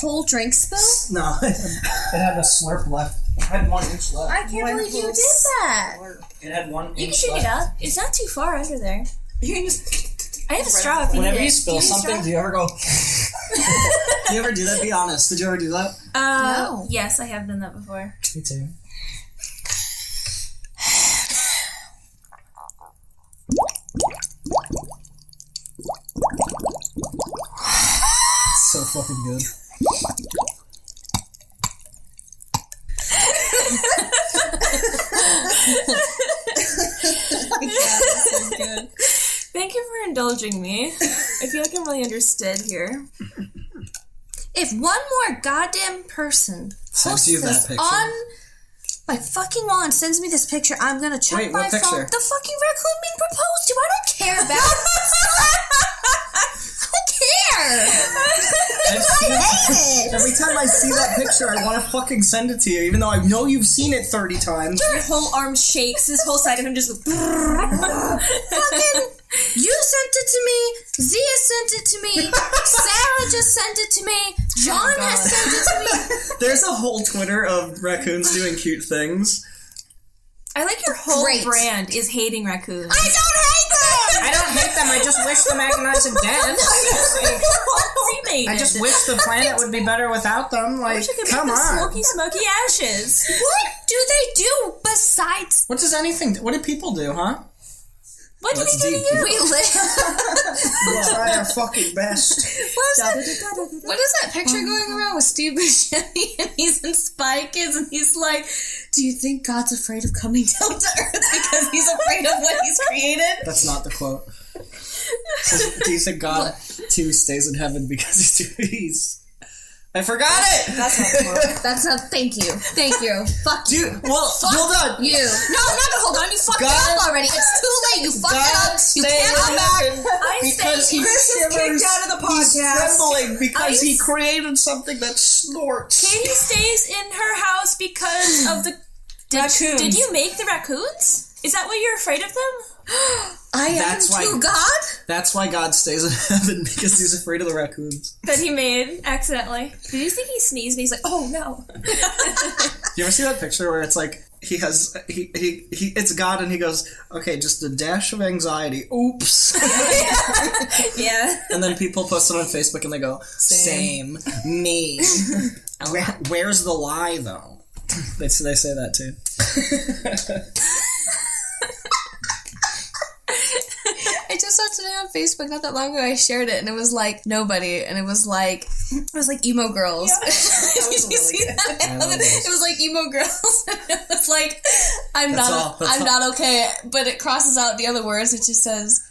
whole drink spill? No, it had a slurp left. It had one inch left. I can't believe you did that. It had one inch. You can inch shake left. it up. It's not too far under there. You can just. I have a straw if you Whenever need you it. spill Do you something, do you ever go? do you ever do that? Be honest. Did you ever do that? Uh, No. Yes, I have done that before. Me too. So fucking good. Thank you for indulging me. I feel like I'm really understood here. If one more goddamn person Sends posts you that this picture. on my fucking wall and sends me this picture, I'm gonna check Wait, my what phone. picture? The fucking raccoon being proposed to. I don't care about. I. I've seen hate it. Every time I see that picture, I want to fucking send it to you, even though I know you've seen it 30 times. Your whole arm shakes. This whole side of him just. fucking you sent it to me. Zia sent it to me. Sarah just sent it to me. John oh has sent it to me. There's a whole Twitter of raccoons doing cute things. I like your whole Great. brand is hating raccoons. I don't hate them. I don't hate them, I just wish the agonized and dead. Cremated. I just wish the planet would be better without them. Like, Wish I could come make the on. Smoky, smoky ashes. What do they do besides What does anything, what do people do, huh? What did That's he do to you? we live? Try our fucking best. What is that? What is that picture going around with Steve Buscemi and he's in Spy Kids and he's like, "Do you think God's afraid of coming down to earth because he's afraid of what he's created?" That's not the quote. Says, do you think God too stays in heaven because he's too he's I forgot it! That's not cool. That's a thank you, thank you, fuck you, Dude, well, hold on. you. No, I'm not gonna hold on. You fucked God- it up already. It's too late. You fucked it up. You stays can't come back. heaven I because say he Chris is kicked out of the podcast. He's trembling because I he created something that snorts. Katie stays in her house because of the did, Raccoons. Did you make the raccoons? Is that why you're afraid of them? I am That's why- to God. That's why God stays in heaven because he's afraid of the raccoons. That he made accidentally. Did you think he sneezed and he's like, oh no? You ever see that picture where it's like he has he he, he it's God and he goes, okay, just a dash of anxiety. Oops. yeah. and then people post it on Facebook and they go, same, me. Where, where's the lie though? They they say that too. I just saw today on Facebook not that long ago. I shared it and it was like nobody, and it was like it was like emo girls. Did you see that? I love those. It was like emo girls. it was like I'm That's not all- I'm all. not okay, but it crosses out the other words. It just says.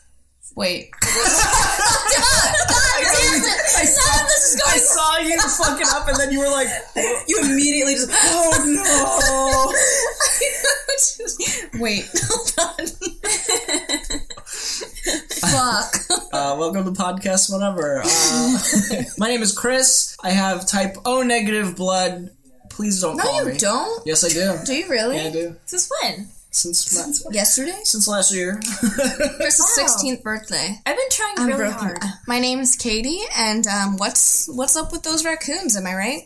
Wait. God, God damn it! None of this is I saw you fucking up and then you were like, You immediately just. Oh no Wait, hold on. Fuck. uh, welcome to podcast whatever. Uh, my name is Chris. I have type O negative blood. Please don't No, call you don't. Yes, I do. Do you really? Yeah, I do. Since when? Since last, Yesterday? since last year. Chris's sixteenth birthday. I've been trying I'm really broken. hard. My name's Katie, and um, what's what's up with those raccoons? Am I right?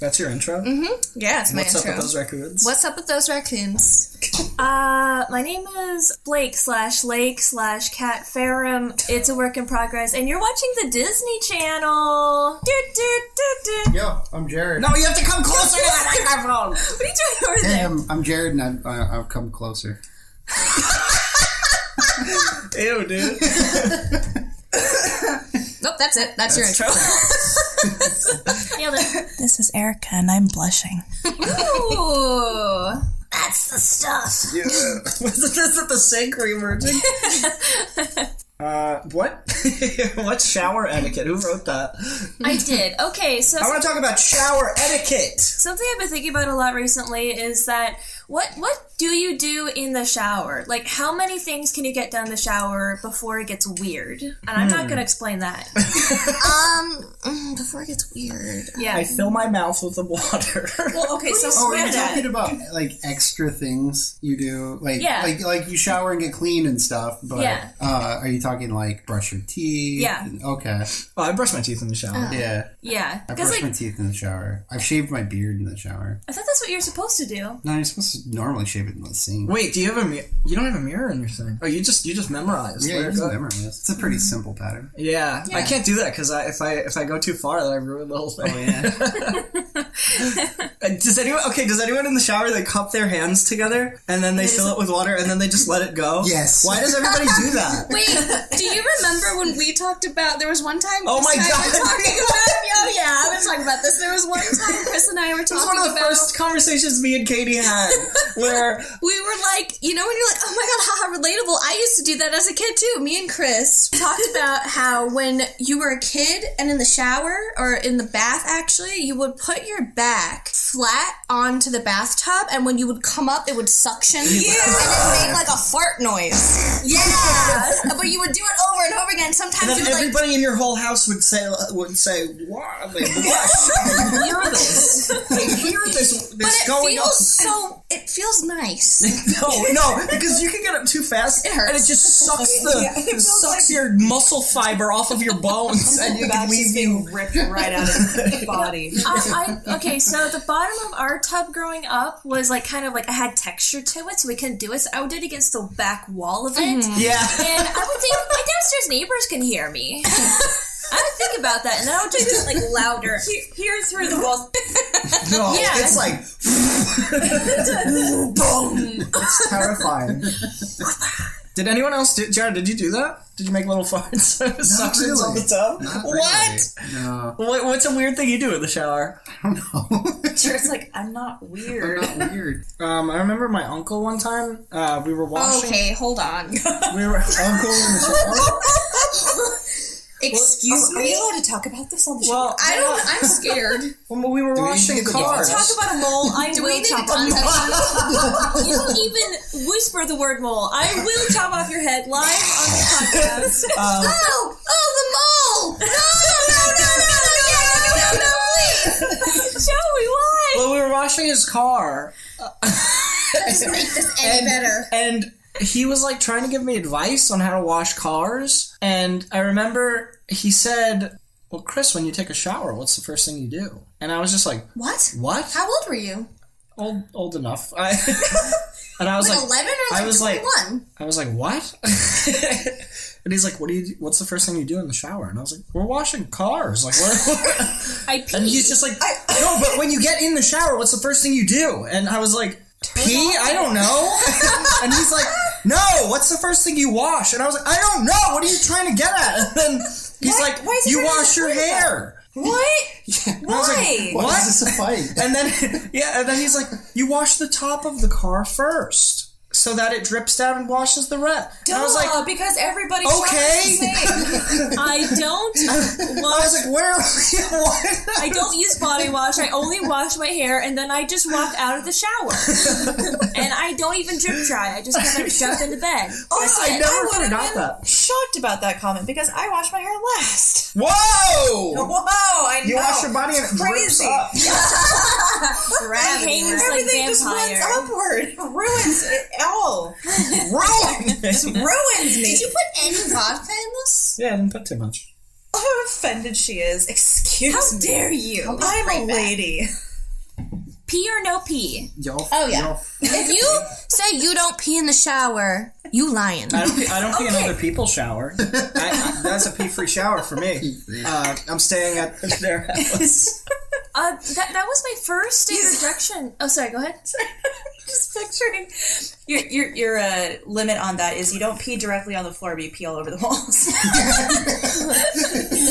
That's your intro. Yeah, it's my What's intro. What's up with those raccoons? What's up with those raccoons? Uh, my name is Blake slash Lake slash Cat Ferrum. It's a work in progress, and you're watching the Disney Channel. Do, do, do, do. Yo, I'm Jared. No, you have to come closer to that microphone. What are you doing over Hey, there? I'm, I'm Jared, and I've, I- I've come closer. Ew, dude. Nope, that's it. That's, your intro. Nailed it. This is Erica, and I'm blushing. Ooh, that's the stuff. Wasn't this at the sink reemerging? uh, what? What's shower etiquette? Who wrote that? I did. Okay, so I want to talk about shower etiquette. Something I've been thinking about a lot recently is that what what do you do in the shower? Like, how many things can you get done in the shower before it gets weird? And I'm not going to explain that. Um, mm, before it gets weird. Yeah. I fill my mouth with the water. well, okay, so Oh, are you talking about like extra things you do, like Yeah. like like you shower and get clean and stuff? But Yeah. uh, are you talking like brush your teeth? Yeah. Okay. oh, I brush my teeth in the shower. Yeah. Yeah, I brush like my teeth in the shower. I've shaved my beard in the shower. I thought that's what you're supposed to do. No, you're supposed to normally shave it in the sink. Wait, do you have a mirror? You don't have a mirror in your thing. Oh, you just you just memorize. Yeah, you just go. memorize. It's a pretty simple pattern. Yeah, I can't do that because I, if I if I go too far, then I ruin the whole thing. Oh, Uh, does anyone? Okay, does anyone in the shower they cup their hands together and then they fill it with water and then they just let it go? Yes. Why does everybody do that? Wait, do you remember when we talked about? There was one time. Oh Chris my and I God. were talking about. Oh yeah, I've been talking about this. There was one time Chris and I were It talking was one of the about. first conversations me and Katie had where we were like, you know, when you're like, oh my god, how relatable. I used to do that as a kid too. Me and Chris talked about how when you were a kid and in the shower or in the bath, actually, you would put your back flat onto the bathtub, and when you would come up, it would suction. Yeah, and it made like a fart noise. Yeah, but you would do it over and over again. Sometimes and then you would like. everybody in your whole house would say would say what they blush. I hear this. I hear this. But This it going feels on. so. It feels nice. No, no, because you can get up too fast, It hurts. and it just sucks the it sucks your muscle fiber off of your bones, and you can leave you. ripped right out of your body. I, I, okay, so the bottom of our tub growing up was like kind of like I had texture to it, so we couldn't do it. So I would do it against the back wall of it, mm-hmm. Yeah, and I would think my downstairs neighbors can hear me. I would think about that, and then I would just get like louder. Here through the wall. no, Yeah. it's like boom. It's terrifying. Did anyone else do? Jared, did you do that? Did you make little farts? Suctions on the tub? Not What? really. No. What? What's a weird thing you do in the shower? I don't know. Jared's like, I'm not weird. I'm weird. not weird. Um, I remember my uncle one time. Uh, we were washing. Okay, hold on. We were uncle in the shower. Excuse Are me. We allowed to talk about this on the show? Well, I don't. I'm scared. when we were we washing need to cars. Talk about a mole. I Do will we need chop off your head. You don't even whisper the word mole. I will chop off your head live on the podcast. Um, Oh, oh, the mole! No, no, no, no, no, no, no, no, please! Joey, why? well, we were washing his car, Doesn't make this any better. and he was like trying to give me advice on how to wash cars. And I remember he said, "Well, Chris, when you take a shower, what's the first thing you do?" And I was just like, What? "What? How old were you? Old, old enough?" I, and I was Like like, 11 or I was like- I was like, "What?" and he's like, "What do you? Do? What's the first thing you do in the shower?" And I was like, "We're washing cars." Like, what? I pee. And he's just like, no, but when you get in the shower, what's the first thing you do? And I was like, pee? I don't know. and he's like, no, what's the first thing you wash? And I was like, I don't know. What are you trying to get at? And then he's Why- like, why he you wash your explain that? hair. What? And I was like, Why? Why what? is this a fight? And then, yeah, and then he's like, you wash the top of the car first. So that it drips down and washes the rest. And I was Duh, like, because everybody okay. showers the same. I don't I was like, where? what? I don't use body wash. I only wash my hair, and then I just walk out of the shower. and I don't even drip dry. I just kind of jump into bed. Also, oh, I never would've forgot that. Shocked about that comment because I wash my hair last. Whoa! Whoa, I know. You wash your body and it drips Crazy. up. Gravity. hangs like Everything just runs upward. Ruins it all. Ruined. Ruins me. Did you put any vodka in this? yeah, I didn't put too much. How offended she is. Excuse me. How me. dare you? I'm a Right back. lady. Pee or no pee? Y'all, Oh, yeah. y'all- If you say you don't pee in the shower, you lying. I don't. Pee, I don't pee in other people's shower. I, I, that's a pee-free shower for me. Uh, I'm staying at their house. Uh, that, that was my first introduction. Oh, sorry, go ahead. Just picturing your your your uh, limit on that is you don't pee directly on the floor, but you pee all over the walls.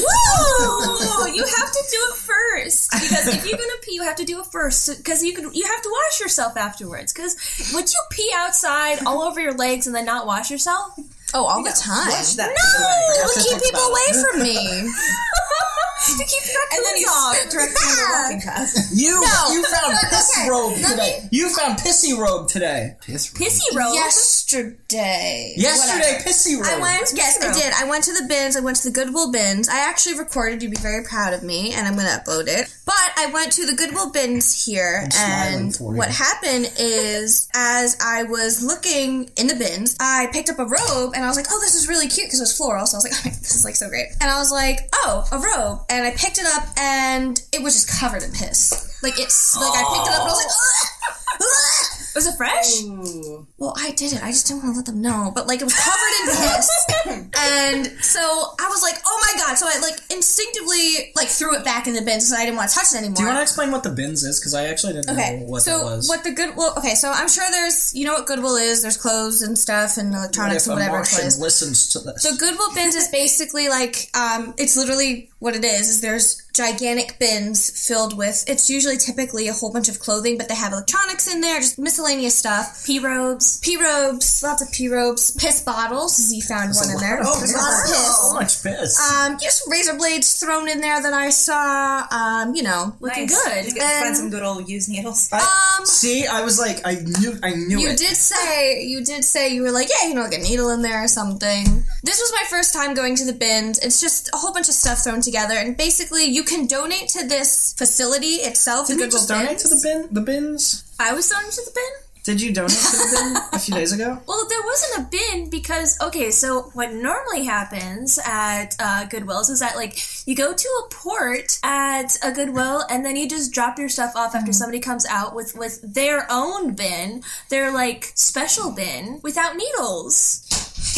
Whoa! You have to do it first because if you're gonna pee, you have to do it first because you can. You have to wash yourself afterwards. Because would you pee outside all over your legs and then not wash yourself? Oh, all the time. Flush that No, have to to keep people about away from me. to keep your and then you off. spit directly on the walking path. You, No. you found piss piss robe today. You found pissy robe today. Piss. robe. Pissy robe. Yesterday. Yesterday, Whatever. pissy robe. I went. Yes, I did. I went to the bins. I went to the Goodwill bins. I actually recorded. You'd be very proud of me, and I'm going to upload it. But I went to the Goodwill bins here, and what happened is, as I was looking in the bins, I picked up a robe, and I was like, "Oh, this is really cute" because it was floral. So I was like, oh, "This is like so great." And I was like, "Oh, a robe," and I picked it up, and it was just covered in piss. Like it's like I picked it up, and I was like, "Ugh! Ugh!" Was it fresh? Well, I did it. I just didn't want to let them know. But like it was covered in piss. and so I was like, oh my god. So I like instinctively like threw it back in the bin so I didn't want to touch it anymore. Do you want to explain what the bins is? Because I actually didn't Okay, know what so that was. what the Goodwill? Okay, so I'm sure there's you know what Goodwill is. There's clothes and stuff and What electronics if and whatever it Martian listens to this? So Goodwill bins is basically like um, it's literally what it is. Is there's gigantic bins filled with it's usually typically a whole bunch of clothing, but they have electronics in there, just miscellaneous stuff. P robes. P robes, lots of P robes, piss bottles. Z found one in there. Oh, There's lot of piss. so much piss. Um, just razor blades thrown in there that I saw. Um, you know, Looking Nice. good. You get to find some good old used needles. I, um, see, I was like, I knew, I knew you it. did say you did say you were like, yeah, you know, like a needle in there or something. This was my first time going to the bins. It's just a whole bunch of stuff thrown together, and basically, you can donate to this facility itself. The you just donate to the bins. bin? The bins? I was thrown to the bin. Did you donate to the bin a few days ago? Well, there wasn't a bin because okay, so what normally happens at uh, Goodwills is that like you go to a port at a Goodwill and then you just drop your stuff off after somebody comes out with with their own bin, their like special bin without needles.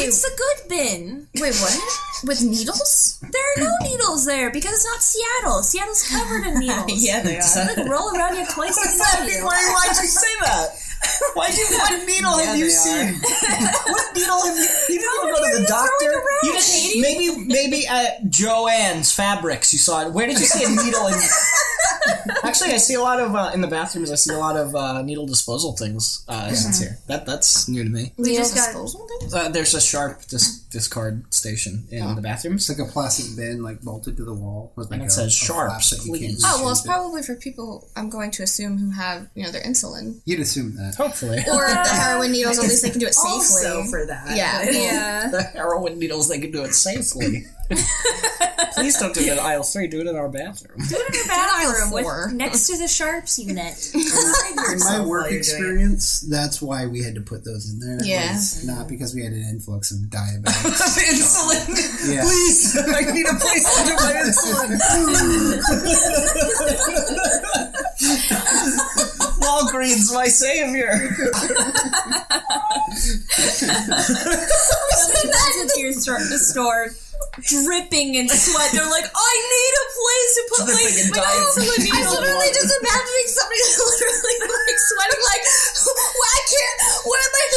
It's the good bin. Wait, what? With needles? There are no needles there because it's not Seattle. Seattle's covered in needles. yeah, they are. Like roll around you twice you. Why, why'd you say that? Why'd you, what needle have you they seen? what needle have you, you didn't even go to the doctor? You didn't, maybe, maybe at JoAnn's Fabrics you saw it. Where did you see a needle in? Actually, I see a lot of, uh, in the bathrooms, I see a lot of uh, needle disposal things uh, since here. That, that's new to me. We just got disposal things? Uh, there's a sharp dis- discard station in the bathrooms. It's like a plastic bin, like bolted to the wall with like And it a, says a sharps, flap that you can't please. Oh well, it's shoot it. probably for people. I'm going to assume who have you know their insulin You'd assume that. Hopefully. or the heroin needles. At least they can do it safely. Also for that. Yeah. yeah. the heroin needles, they can do it safely. Please don't do it in aisle three. Do it in our bathroom. Do it in your aisle bathroom with, next to the sharps unit. In my work while you're doing it. experience, that's why we had to put those in there. Yeah. was not because we had an influx of diabetics. insulin. Yeah. Please, I need a place to do my insulin. Walgreens, my savior. Imagine to your store, the store dripping in sweat. They're like, I need a place to put my, Dripping in my diet. I'm needle. literally just imagining somebody literally like sweating, like, well, I can't. What am I?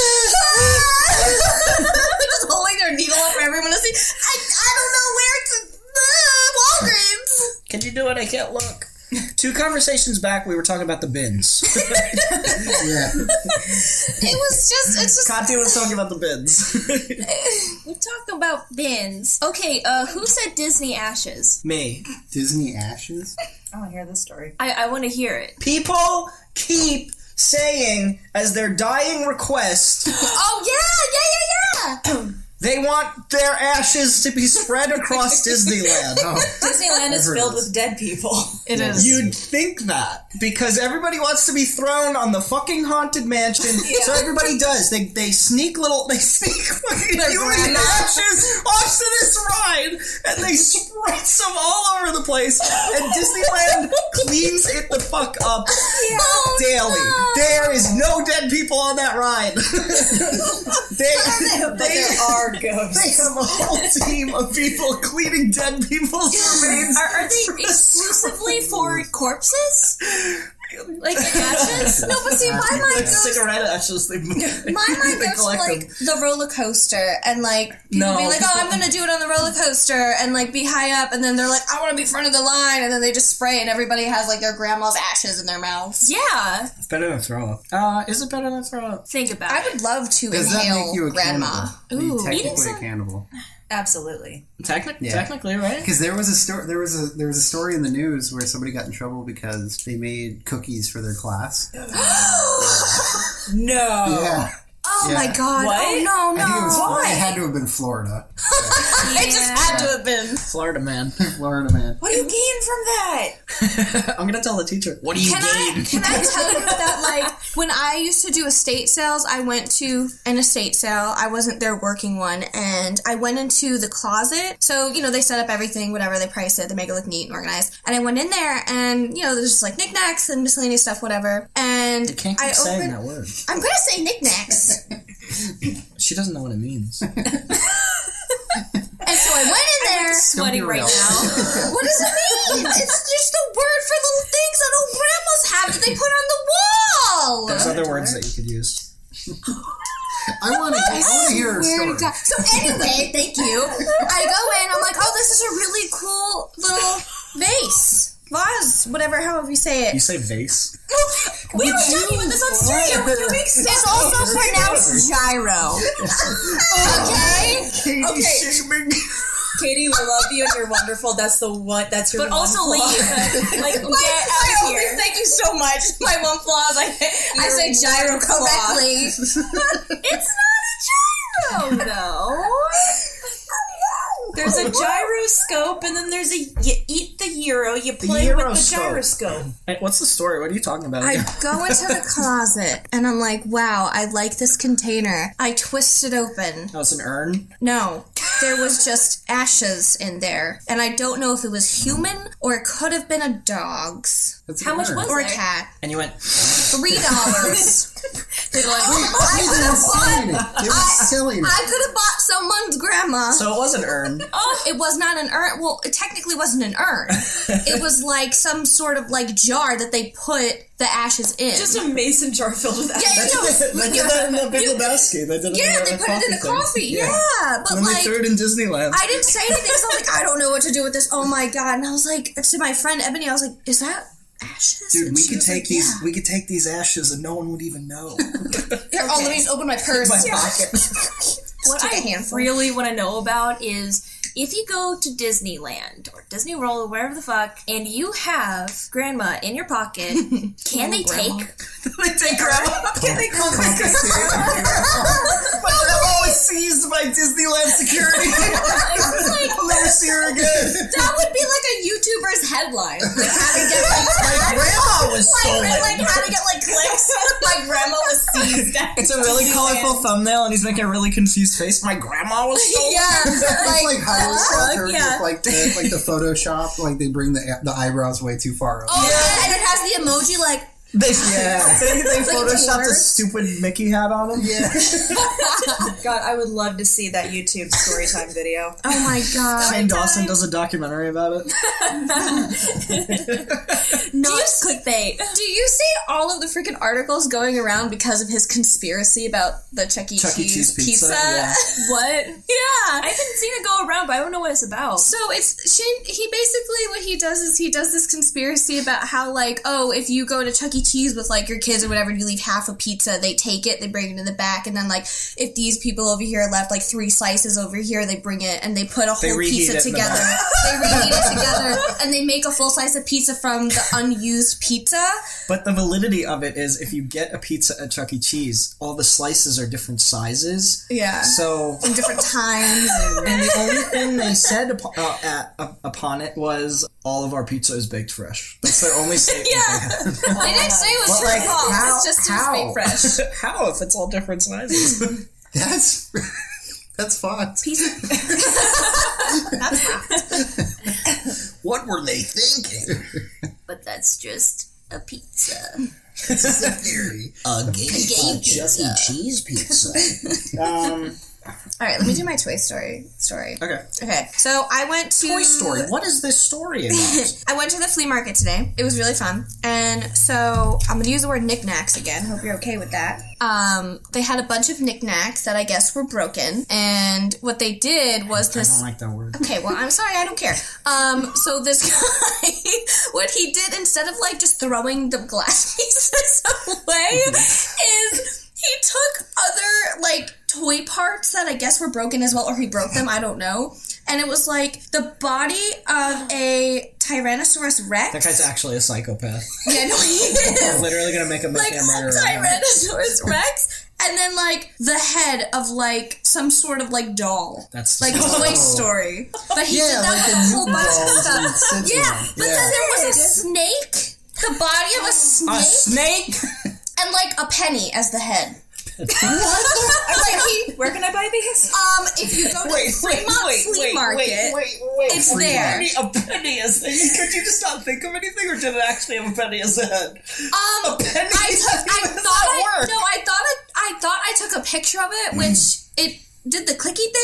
just holding their needle up for everyone to see. I, I don't know where to. Uh, Walgreens. Can you do it? I can't look. Two conversations back, we were talking about the bins. yeah. It was just. It's just. Katya was talking about the bins. We're talking about bins. Okay, uh, who said Disney ashes? Me. Disney ashes? I want to hear this story. I, I want to hear it. People keep saying as their dying request Oh yeah, yeah, yeah, yeah. they want their ashes to be spread across Disneyland. Oh, Disneyland is filled this. with dead people. It is. You'd think that because everybody wants to be thrown on the fucking haunted mansion, so everybody does. They they sneak little they sneak fucking human ashes onto this ride, and they spread some all over the place. And Disneyland cleans it the fuck up oh, daily. There is no dead people on that ride. they But they there are they have a whole team of people cleaning dead people's remains. Are, are they exclusively for corpses? Like ashes? No, but see, my mind Like goes. cigarette ashes. They, My mind they goes to like them. the roller coaster, and like people No, be like, "Oh, I'm gonna do it on the roller coaster," and like be high up, and then they're like, "I want to be front of the line," and then they just spray, and everybody has like their grandma's ashes in their mouths. Yeah. It's better than throw up. Uh, is it better than throw up? Think about I it. would love to Does that inhale make you a grandma. cannibal? Are you eating technically some- a cannibal? Absolutely. Technic- Yeah. Technically, right? Because there was a story. There was a there was a story in the news where somebody got in trouble because they made cookies for their class. No. Yeah, Oh Yeah. my god. Oh, what? Oh no, I think it was. no. It had to have been Florida. It just had to have been. Florida man. Florida man. What do you gain from that? I'm gonna tell the teacher. What do you Can I, gain? can I tell you that, like, when I used to do estate sales, I went to an estate sale. I wasn't there working one, and I went into the closet. So, you know, they set up everything, whatever, they price it, they make it look neat and organized. And I went in there, and, you know, there's just like knickknacks and miscellaneous stuff, whatever. And You can't keep I saying opened. that word. I'm gonna say knickknacks. She doesn't know what it means. And so I went in there. Sweating right now. What does it mean? it's just a word for the things that old grandmas have that they put on the wall. There's other words that you could use. I want to. I want to hear a Swear story. So anyway, thank you. I go in. I'm like, oh, this is a really cool little vase, vase, whatever, however you say it. You say vase. We were talking about this on stereo a few weeks ago. It's also pronounced gyro. okay. Okay. Katie, we love you and you're wonderful. That's the one. That's your. But one also flaw. leave. Like, get I out of always here. thank you so much. My one flaw is I, I say gyro correctly. It's not a gyro, though. There's a gyroscope, and then there's a you eat the euro. You play with the Gyroscope. gyroscope. Hey, what's the story? What are you talking about? I go into the closet and I'm like, wow, I like this container. I twist it open. That was an urn. No, there was just ashes in there. And I don't know if it was human or it could have been a dog's That's How much weird. was or a cat. And you went. Three dollars. They were selling it. They were selling it. I could have bought someone's grandma. So it was an urn. Oh, it was not an urn. Well, it technically wasn't an urn. it was like some sort of like jar that they put the ashes in. Just a mason jar filled with ashes. yeah, ashes. you know, they did that in the Big Lebowski. They did it yeah, they put it in a coffee. Yeah, but And then like they threw it in Disneyland. I didn't say anything because I was like, I don't know what to do with this. Oh my god! And I was like to my friend Ebony, I was like, is that ashes? Dude, we could take like, these. Yeah. We could take these ashes, and no one would even know. Here, oh, let me just open my purse. My Yeah. pocket. What I a I handful. really want to know about is if you go to Disneyland or Disney World or wherever the fuck, and you have grandma in your pocket, can they grandma. take? they take grandma. Can they call my grandma was seized by Disneyland security. I'll never see her again. That would be like a YouTuber's headline. Like how to get like, My grandma was like, stolen. like how to get like clicks. My grandma was seized. It's a really colorful thumbnail, and he's making a really confused face. My grandma was stolen. Yeah, It's like like, Howard Stark yeah. with like the, like the Photoshop, like they bring the the eyebrows way too far up. oh yeah, and it has the emoji like. They, yeah. they, they Like photoshopped a stupid Mickey hat on him. Yeah, God, I would love to see that YouTube storytime video. Oh my god. Shane Dawson does a documentary about it. Not clickbait. Do you see all of the freaking articles going around because of his conspiracy about the Chuck E. Chuck E. Cheese, Cheese pizza, pizza? yeah. What? Yeah. I haven't seen it go around, but I don't know what it's about. So it's Shane. He basically what he does is he does this conspiracy about how like oh if you go to Chuck E. Cheese with like your kids or whatever and you leave half a pizza they take it they bring it in the back and then like if these people over here left like three slices over here they bring it and they put a whole pizza the together. they reheat it together and they make a full slice of pizza from the unused pizza. But the validity of it is if you get a pizza at Chuck E. Cheese, all the slices are different sizes. yeah. So in different times. And And the only thing they said upo- uh, at, uh, upon it was all of our pizza is baked fresh. That's their only statement. yeah they they didn't say it was But like, fault how? it's just how? to make fresh how if it's all different sizes? that's that's fun. Pizza. What were they thinking? But that's just a pizza. It's a theory. A gay gay Chuck E. Cheese pizza. um. All right let me do my Toy Story story Okay. okay so I went to Toy Story. What is this story about? I went to the flea market today. It was really fun. And so I'm going to use the word knickknacks again. Hope you're okay with that. Um, they had a bunch of knickknacks that I guess were broken. And what they did was I this. don't like that word. Okay, well, I'm sorry, I don't care. Um, so this guy, what he did instead of like just throwing the glass pieces away, is he took other like toy parts that I guess were broken as well, or he broke them. I don't know. And it was like the body of a Tyrannosaurus Rex. That guy's actually a psychopath. yeah, no, he is. Literally gonna make a like a murderer. Tyrannosaurus Rex, and then like the head of like some sort of like doll, That's like disgusting. Toy oh. Story. But he Yeah, did that like with a whole bunch of stuff. Yeah, but Yeah. then there was a snake, the body of a snake, a snake. and like a penny as the head. I'm like, he, where can I buy these? Um, if you go to the Fremont Flea Market, it's there. A penny is. Could you just not think of anything, or did it actually have a penny as a head? Um, a penny? I took. I thought. I, work? no, I thought. I, I thought I took a picture of it, which it did the clicky thing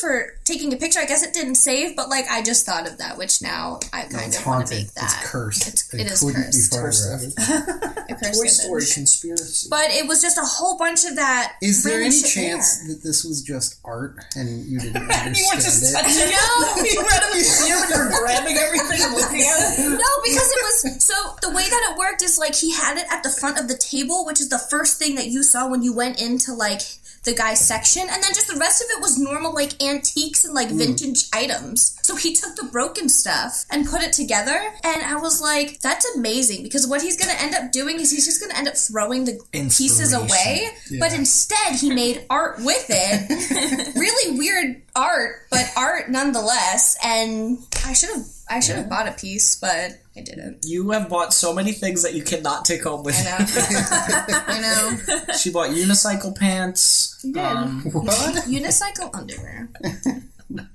for taking a picture. I guess it didn't save, but like I just thought of that, which now I kind It's of want to haunted. make that. It's cursed. It's, it it is couldn't cursed. be photographed. A cursed Toy Story image. conspiracy. But it was just a whole bunch of that. Is there any chance there. that this was just art and you didn't you were just understand it? touching it. you were at a museum and you were grabbing everything and looking at it. No, because it was so the way that it worked is like he had it at the front of the table, which is the first thing that you saw when you went into like the guy's section, and then just the rest of it was normal like antiques and like hmm. vintage items. So he took the broken stuff and put it together, and I was like, that's amazing because what he's gonna end up doing is he's just gonna end up throwing the pieces away, but instead he made art with it. really weird art, but art nonetheless. And I should have I should have bought a piece, but I didn't. You have bought so many things that you cannot take home with I you. know. I know. She bought unicycle pants. Um, What? Unicycle underwear.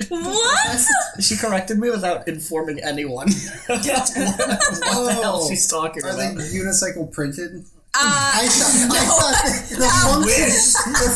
What? she corrected me without informing anyone what the hell she's talking Are they unicycle printed? Uh, I thought, I thought the, function, the,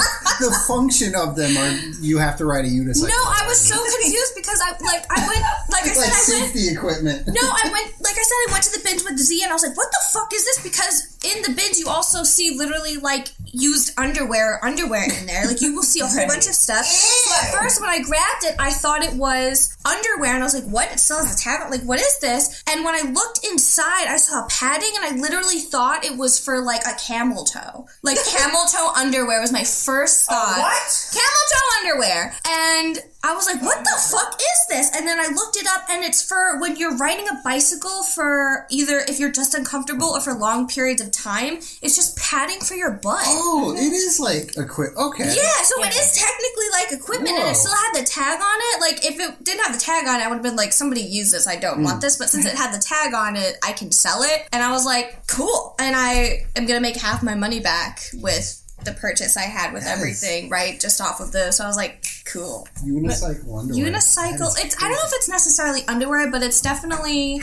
the function of them are you have to ride a unicycle. no, I was so confused because I like I went like I said like I went safety equipment. No, I went like I said, I went to the bins with Z, and I was like, "What the fuck is this?" Because in the bins, you also see literally like used underwear, underwear in there. Like you will see a whole bunch of stuff. So at first, when I grabbed it, I thought it was underwear, and I was like, "What?" It still has a tag. Like, what is this? And when I looked inside, I saw padding, and I literally thought it was for like a camel toe. Like camel toe underwear was my first thought. what? Camel toe underwear, and I was like, "What the fuck is this?" And then I looked it up, and it's for when you're riding a bicycle for either if you're just uncomfortable or for long periods of time. It's just padding for your butt. Oh, it is like equipment. Okay. Yeah, so it is technically like equipment, and it still had the tag on it. Like if it didn't have the tag on it, I would have been like, "Somebody use this. I don't want mm. this." But since it had the tag on it, I can sell it, and I was like, "Cool!" And I am gonna make half my money back with the purchase I had with everything, right? Just off of this, so I was like, "Cool." Unicycle underwear. Unicycle. That is It's I don't know if it's necessarily underwear, but it's definitely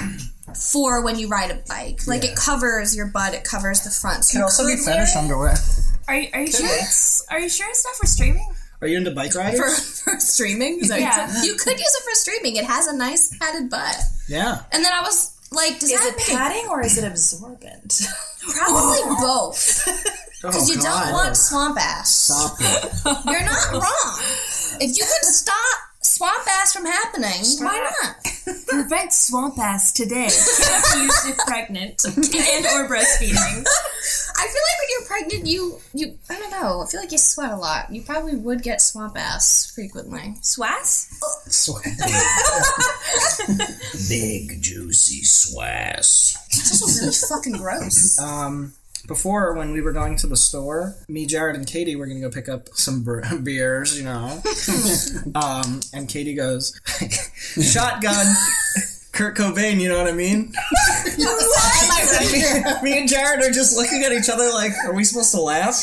for when you ride a bike. Like it covers your butt, it covers the front. So Can you also be could fetish underwear. Are you, are you sure it's are you sure it's not for streaming? Are you into bike riding? for, for streaming. Is that you Yeah. You could use it for streaming. It has a nice padded butt. yeah. And then I was like, does Is that it make padding or is it absorbent? probably both? Because Oh, you God. don't want swamp ass. Stop it. You're not wrong. If you can stop swamp ass from happening, why not? Prevent swamp ass today. Cannot be used if pregnant and or breastfeeding. I feel like when you're pregnant, you you I don't know. I feel like you sweat a lot. You probably would get swamp ass frequently. Swass? Sweat. Big juicy swass. It's just really fucking gross. Um, before when we were going to the store, me, Jared, and Katie were gonna go pick up some br- beers, you know. um, and Katie goes, "Shotgun." Kurt Cobain, you know what I mean? Me and Jared are just looking at each other like, are we supposed to laugh?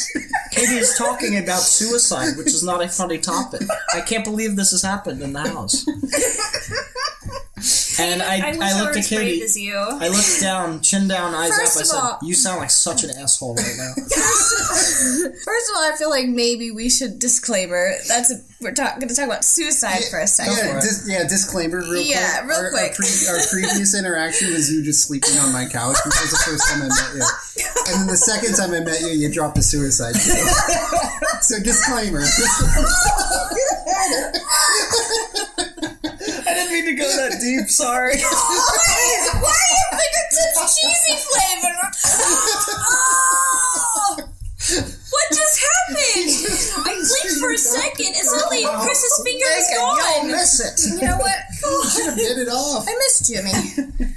Katie is talking about suicide, which is not a funny topic. I can't believe this has happened in the house. And I, I I, looked at Katie. as you. I looked down, chin down, eyes First up. I said, all- "You sound like such an asshole right now." First of all, I feel like maybe we should disclaimer. That's a, we're talk, going to talk about suicide for a second. Yeah, dis- yeah, disclaimer real Yeah, quick. real our, quick. Our, pre- our previous interaction was you just sleeping on my couch, which was the first time I met you. And then the second time I met you, you dropped a suicide so disclaimer. I didn't mean to go that deep. Sorry. Always. Why are you picking such cheesy flavor? Oh, what just happened? I blinked for a second, It's only Chris's finger is gone. You'll miss it. You know what? You should have bit it off. I missed Jimmy.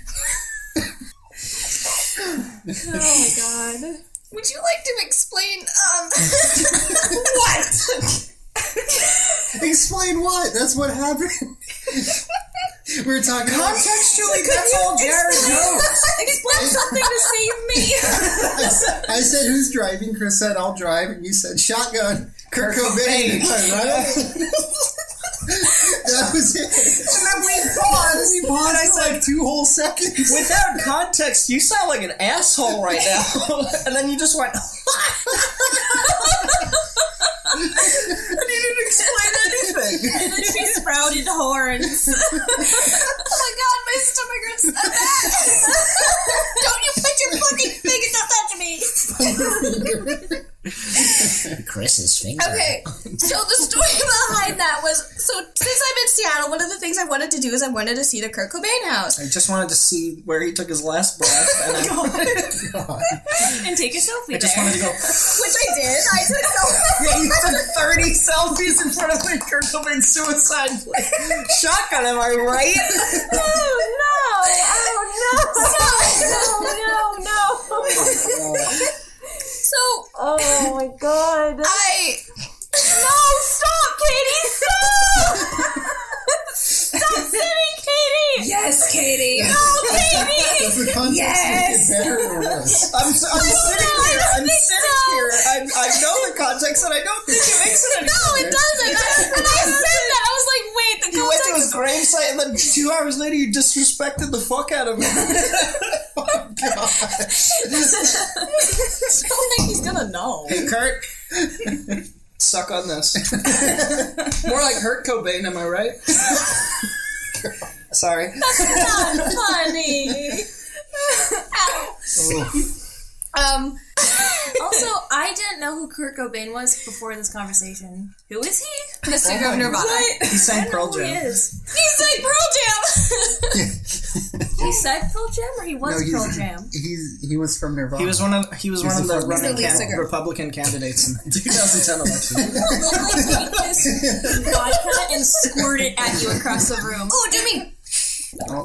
oh my god. Would you like to explain um what? Explain what? That's what happened. we were talking about. Contextually, that's all Jared knows. Explain something to save me. I said, I said, "Who's driving?" Chris said, "I'll drive," and you said, "Shotgun." Kurt Cobain. right? that was it. And then we paused. We paused and I said, like two whole seconds. without context, you sound like an asshole right now. and then you just went, and you didn't explain anything. and then she sprouted horns. oh my god, my stomach hurts so bad. Don't you put your fucking fingers up that to me. Chris's finger. Okay, so the story behind that was so since I'm in Seattle, one of the things I wanted to do is I wanted to see the Kurt Cobain house. I just wanted to see where he took his last breath, and oh I, and take a selfie I just there. wanted to go. Which I did. I took so Yeah, you took 30 selfies in front of the Kurt Cobain suicide. Shotgun, am I right? Oh no! Oh no! No! No! No! Oh so Oh my god! I No! Stop, Katie! Stop! Stop sitting, Katie! Yes, Katie. No, Katie! Does the context make it better or worse? I'm, I'm sitting I here. I'm sitting so. here. I, I know the context, and I don't think it makes it any No, it doesn't. I, and I said that. I was like, wait, the You went to his context. gravesite, and then two hours later, you disrespected the fuck out of him. Oh, I don't think he's gonna know. hey, Kurt. Suck on this. More like Hurt Cobain, am I right? Sorry. That's Not funny. Um, Also, I didn't know who Kurt Cobain was before this conversation. Who is he? the singer of Nirvana. He sang Pearl who he Jam. is. He's like Pearl Jam. He said Pearl Jam, or he was No, Pearl Jam. he's he was from Nirvana. He was one of he was He's one of the the running He's the lead can- Republican candidates in the 2010 election. Literally take this vodka and squirt it at you across the room. Oh, Jimmy. Oh,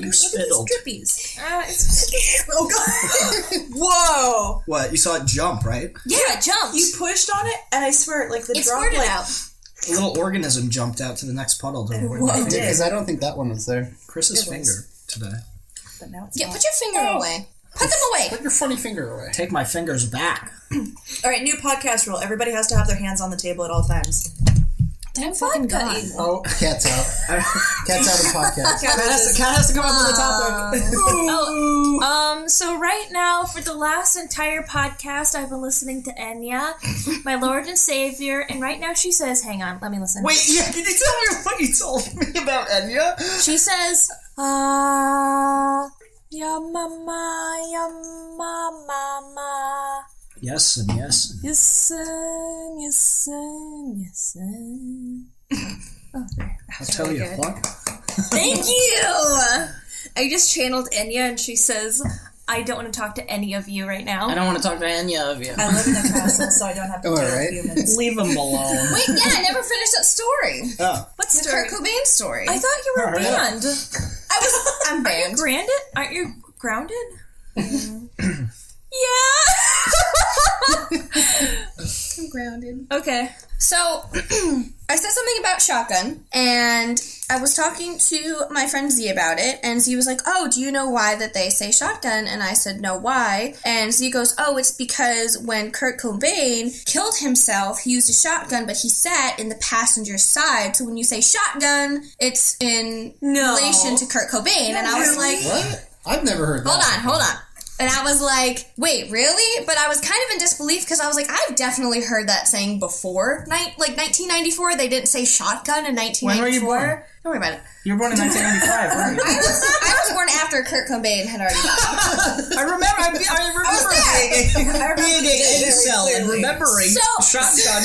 the- You spittled. Drippies. Uh, it's, Oh god. Whoa! What? You saw it jump, right? yeah, it jumped. You pushed on it, and I swear, like the It drop, squirted like out. A little organism jumped out to the next puddle to avoid Whoa. my Yeah, finger. because I don't think that one was there. Chris's It finger today. but now it's Yeah, not. put your finger away. Put them away. Put your funny finger away. Take my fingers back. All right, new podcast rule: everybody has to have their hands on the table at all times. Damn fucking god. Oh, cat's out. cat's out of podcast. Cat has, to, cat has to come up with a topic. Oh, um, so right now, for the last entire podcast, I've been listening to Enya, my Lord and Savior, and right now she says, hang on, let me listen. Wait, yeah, can you tell me what you told me about Enya? She says, ah, ya mama, ya mama, Yes, and yes. listen, listen, listen. I'll tell you what. Thank you! I just channeled Enya, and she says, I don't want to talk to any of you right now. I don't want to talk to Enya of you. I live in a castle, so I don't have to Oh, deal alright. with humans. Leave him alone. Wait, yeah, I never finished that story. Oh, What The story? Kurt Cobain story. I thought you were Hurry banned. I was. I'm Aren't you banned. grounded? Aren't you grounded? yeah. I'm grounded. Okay. So, I said something about shotgun, and I was talking to my friend Z about it, and Z was like, "Oh, do you know why that they say shotgun?" And I said, "No, why?" And Z goes, "Oh, it's because when Kurt Cobain killed himself, he used a shotgun, but he sat in the passenger side. So when you say shotgun, it's in No. relation to Kurt Cobain." and I was like, What? I've never heard that. Hold on, hold on. And I was like, wait, really? But I was kind of in disbelief because I was like, I've definitely heard that saying before. Ni- like 1994, they didn't say shotgun in 1994. When were you born? Don't worry about it. you were born in 1995, weren't I was, I was born after Kurt Cobain had already died. I remember. I, I remember being a, being a incel and remembering So- shotgun.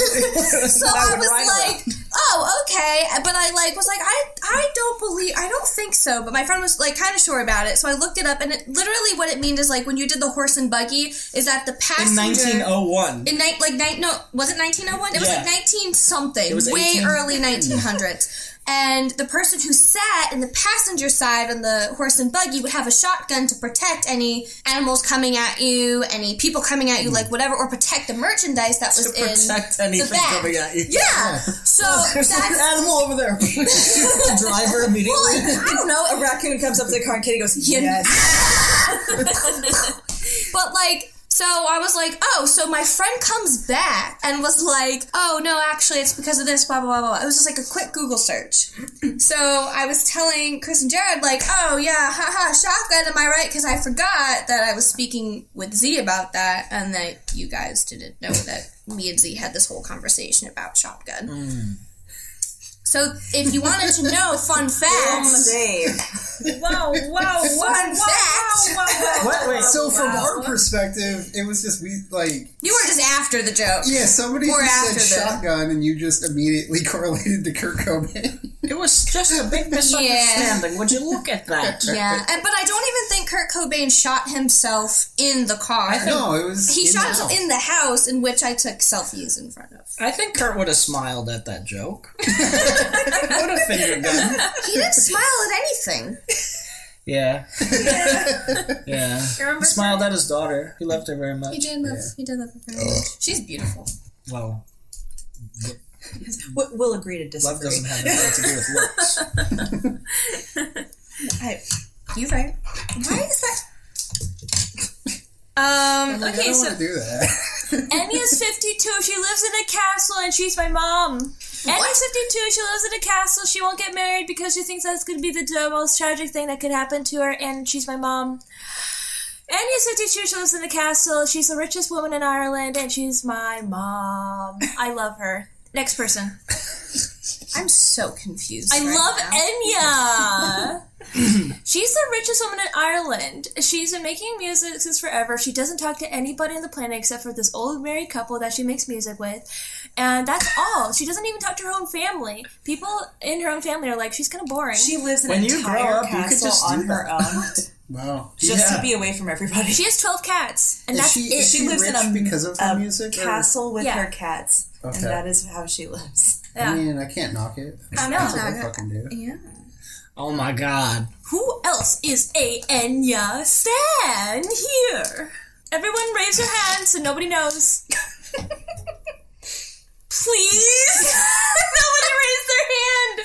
So I was like, oh, okay. but I like was like, I I don't believe, I don't think so. But my friend was like kind of sure about it, so I looked it up, and it, literally what it means is like when you did the horse and buggy, is that the past In 1901. in night like night no was it 1901 it was Yeah. like 19 something It was way 18 early 1900s and the person who sat in the passenger side on the horse and buggy would have a shotgun to protect any animals coming at you any people coming at you like whatever or protect the merchandise that was to protect in anything the bag. coming at you. yeah so There's an animal over there. the driver immediately. I don't know A raccoon comes up to the car and Kitty goes, Yeah. yes. But like, so I was like, oh, so my friend comes back and was like, oh no, actually, it's because of this, blah blah blah blah. It was just like a quick Google search. so I was telling Chris and Jared like, oh yeah, haha, shotgun. Am I right? Because I forgot that I was speaking with Z about that, and that you guys didn't know that me and Z had this whole conversation about shotgun. Mm. So if you wanted to know fun facts, Dave. wow, wow, fun facts. What? Wait. So from our perspective, it was just we like You were just after the joke. yeah somebody Or just after said the- shotgun and you just immediately correlated to Kurt Cobain. It was just a big misunderstanding. Would you look at that? Yeah, and, but I don't even think Kurt Cobain shot himself in the car. no, it was he in shot the himself house. in the house in which I took selfies in front of. I think Kurt would have smiled at that joke. would have finger gun. He didn't smile at anything. Yeah. yeah. He smiled at his daughter. He loved her very much. He did love. He did love her very much. She's beautiful. Well, We- We'll agree to disagree. love doesn't have anything to do with looks. I, You right? Why is that? Um. Like, I Okay, don't so want to do that. Enya's 52. She lives in a castle and she's my mom. Enya's 52. She lives in a castle. She won't get married because she thinks that's going to be the most tragic thing that could happen to her, and she's my mom. Enya's 52. She lives in a castle. She's the richest woman in Ireland, and she's my mom. I love her. Next person. I'm so confused. I right love Enya. She's the richest woman in Ireland. She's been making music since forever. She doesn't talk to anybody on the planet except for this old married couple that she makes music with. And that's all. She doesn't even talk to her own family. People in her own family are like, she's kind of boring. she lives in When an you grow entire up, you could castle just do on her own, Wow. just Yeah. to be away from everybody. She has 12 cats. And Is that's she, it. is she, She lives rich in a- because of her a music? or- castle with Yeah. her cats, Okay. and that is how she lives. yeah. I mean, I can't knock it. I know. That's what I fucking do. Oh my god. Who else is a Enya Stan here? Everyone raise your hands so nobody knows. Please? nobody raised their hand.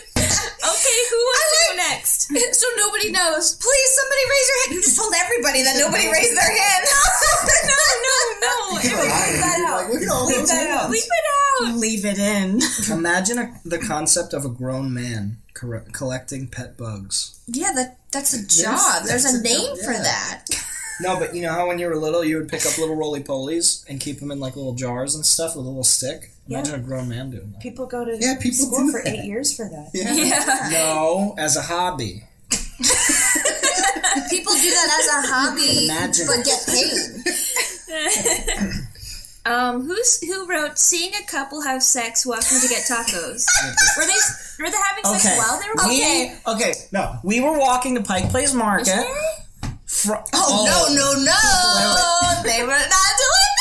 Okay, who wants to go next? So nobody knows. Please, somebody raise your hand. You just told everybody that nobody raised their hand. no, no, no. Like, look at all those hands. Leave it out. Leave it in. Imagine a, the concept of a grown man cor- collecting pet bugs. Yeah, that that's a job. There's, that's a a name job, for yeah. that. No, but you know how when you were little, you would pick up little roly polies and keep them in like little jars and stuff with a little stick. Imagine a grown man doing that. People go to Yeah, people school do for that. eight years for that. Yeah. No, as a hobby. People do that as a hobby, Imagine. but get paid. Um, who's who wrote "Seeing a couple have sex walking to get tacos"? were they were they having sex Okay. while they were? We, okay, no. We were walking to Pike Place Market. Fr- Oh, no, no, no! They were not doing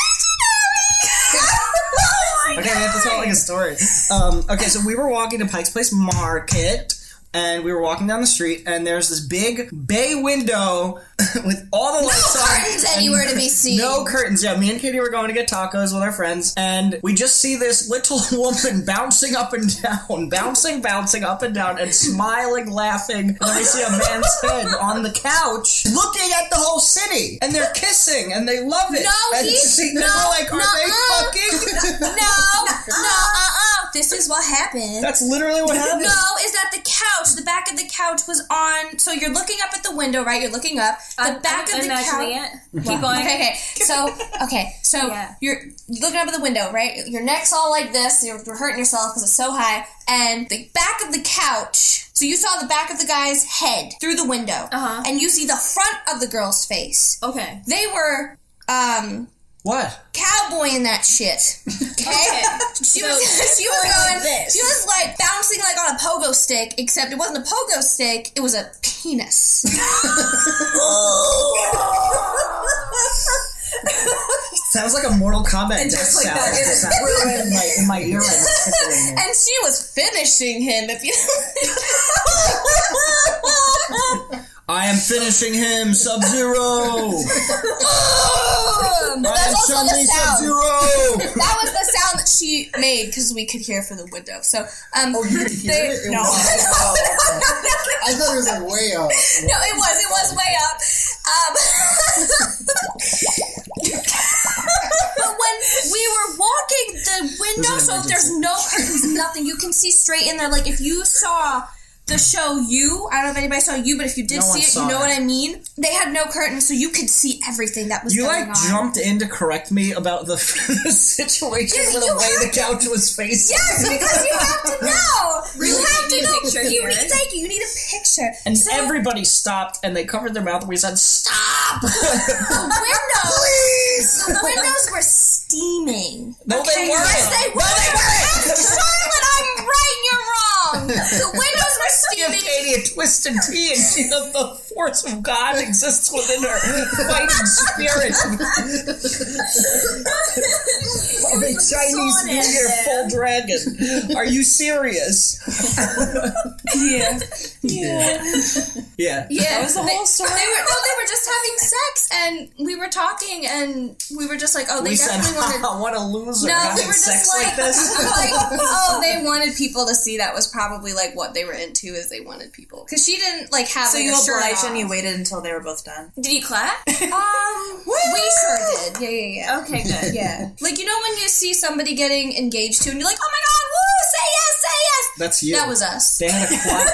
missionary. Okay, we have to tell like a story. Um, okay, so we were walking to Pike's Place Market, and we were walking down the street, and there's this big bay window with all the lights on. curtains anywhere to be seen. No curtains. Yeah, me and Katie were going to get tacos with our friends, and we just see this little woman bouncing up and down, bouncing, bouncing up and down, and smiling, laughing. And then we see a man's head on the couch, looking at the whole city, and they're kissing, and they love it. No, and he's- and no, like, are they nuh-uh. fucking? No, no, uh-uh. This is what happened. That's literally what happened. No, is that the couch? The back of the couch was on. So you're looking up at the window, right? You're looking up. The back of the couch. Keep going. Okay, okay. So, okay, so Yeah. you're looking up at the window, right? Your neck's all like this. You're, you're hurting yourself because it's so high. And the back of the couch. So you saw the back of the guy's head through the window, Uh-huh. and you see the front of the girl's face. Okay. They were, um, What? cowboy in that shit. Okay, she was she was going this. she was like bouncing like on a pogo stick, except it wasn't a pogo stick; it was a penis. Sounds like a Mortal Kombat And death just like sound. that, it Sound in my in my ear right and she was finishing him. If you, I am finishing him, Sub Zero. Um, but I am the Chun-Li Sub sound. Zero. That was the sound that she made because we could hear from the window. So, um, Oh, you could hear they- it? It no, was- I thought it was like way up. no, it was. It was way up. Um, but when we were walking the window, It was an so if there's no curtains, nothing, you can see straight in there. Like if you saw the show You, I don't know if anybody saw You, but if you did No see it, you know it. what I mean. They had no curtains, so you could see everything that was You going like on. jumped in to correct me about the, the situation Yeah, with the way the couch was facing. Yes, because you have to know. Really you have need to a know. picture you here. need, thank you. You need a picture. And So- everybody stopped and they covered their mouth and we said, Stop! the windows. The windows were steaming. No, they weren't. Yes, they were. No, they weren't. Charlotte, I'm right. and You're wrong. The windows Give steaming. Katie a twisted tea and she the, the force of God exists within her fighting spirit of a Chinese New Year full dragon. Are you serious? Yeah. Yeah. Yeah. Yeah, That was the whole story? They were, no, they were just having sex, and we were talking, and we were just like, oh, they We said, definitely wanted. what a loser No, having we were sex just like, like this. like, oh, they wanted people to see. That was probably like what they were into, is they wanted people because she didn't like have. So like, you obliged and you waited until they were both done. Did you clap? Um, we sure did. Yeah, yeah, yeah. Okay, good. Yeah, like you know when you see somebody getting engaged to, and you're like, oh my god, woo, yes, say yes. That's you. That was us. They had a quiet.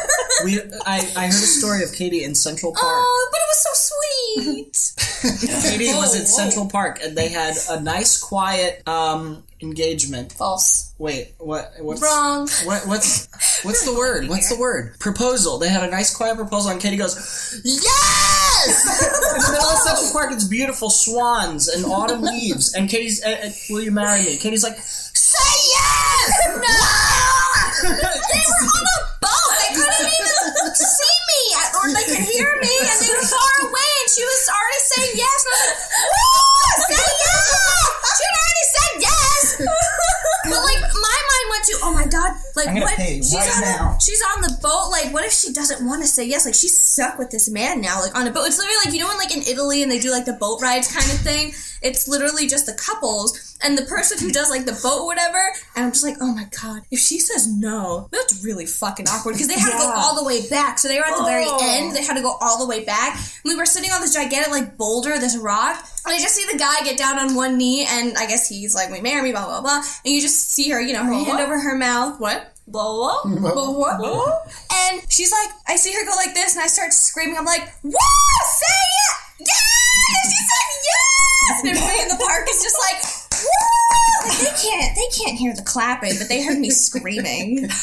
we, I, I heard a story of Katie in Central Park. Oh, but it was so sweet. Katie was Whoa, at Central Park, and they had a nice, quiet um, engagement. False. Wait, what? What's Wrong. What, what's what's the word? What's the word? Proposal. They had a nice, quiet proposal, and Katie goes, "Yes!" in the middle of Central Park, it's beautiful swans and autumn leaves, and Katie's, uh, uh, "Will you marry me?" Katie's like, Say yes! No! they were on a boat. They couldn't even see me, or they could hear me, and they were far away. And she was already saying yes. And I was like, "Woo! Say yes! She had already said yes." But like, my went to, "Oh my god! Like, I'm what? pay she's right on now. A, she's on the boat. Like, what if she doesn't want to say yes? Like, she's stuck with this man now. Like on a boat. It's literally like you know, when like in Italy and they do like the boat rides kind of thing. It's literally just the couples and the person who does like the boat or whatever. And I'm just like, oh my god, if she says no, that's really fucking awkward because they had to go all the way back. So they were at the very Oh. end. They had to go all the way back. And we were sitting on this gigantic like boulder, this rock, and I just see the guy get down on one knee, and I guess he's like, "We marry me," blah blah blah. And you just see her, you know, her hand over her mouth. What? Blah blah blah. Mm, blah, blah. And she's like, I see her go like this, and I start screaming. I'm like, "Woo! Say it! Yes!" She said yes, and everybody in the park is just like, "Woo!" Like, they can't, they can't hear the clapping, but they heard me screaming.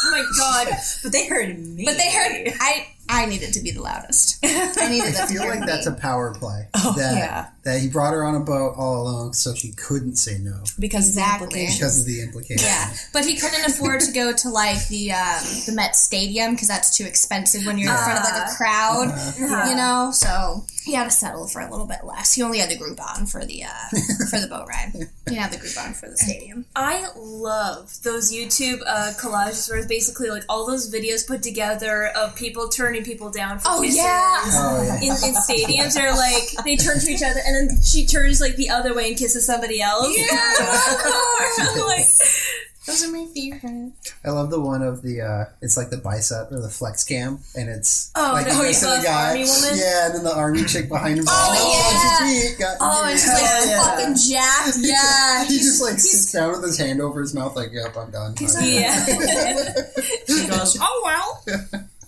Oh my god. But they heard me. But they heard I. I needed to be the loudest. I needed I them to feel hear like me. that's a power play. Oh, that, yeah. that he brought her on a boat all alone so she couldn't say no because Exactly. the implication. because of the implication. Yeah, but he couldn't afford to go to like the um, the Met Stadium because that's too expensive when you're in front of like a crowd, you know. So he had to settle for a little bit less. He only had the Groupon for the uh, for the boat ride. He didn't have the Groupon for the stadium. I love those YouTube uh, collages where it's basically like all those videos put together of people turning people down for Oh, kisses. yeah. Oh, yeah. In, in stadiums, they're like they turn to each other, and then she turns like the other way and kisses somebody else. Yeah, like, those are my favorite. I love the one of the uh it's like the bicep or the flex cam and it's Oh, like the- you oh, the the guy army woman? Yeah, and then the army chick behind him. Oh, it's your feet, got Oh, your and she's like Yeah. fucking jacked. Yeah, he just like sits down with his hand over his mouth like, Yep, I'm done. yeah. She goes, "Oh well."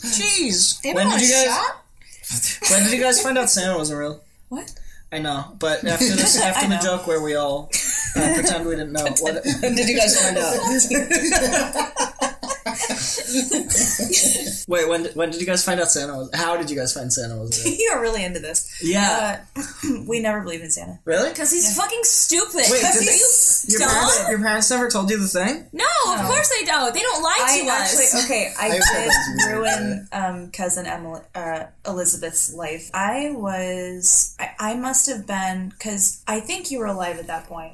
Jeez. They When did you guys? shot? When did you guys find out Santa wasn't real? What? I know, but after this, after the joke where we all uh, pretend we didn't know, what, when did you guys find out? Wait, when when did you guys find out Santa was? How did you guys find Santa was real? you are really into this. Yeah, Uh, we never believed in Santa. really? Because he's fucking stupid. Wait, did you your parents, your parents never told you the thing? No, of course they don't. They don't lie I to actually us. okay. I, I did ruin um, cousin Emily, uh, Elizabeth's life. I was. I, I must have been because I think you were alive at that point.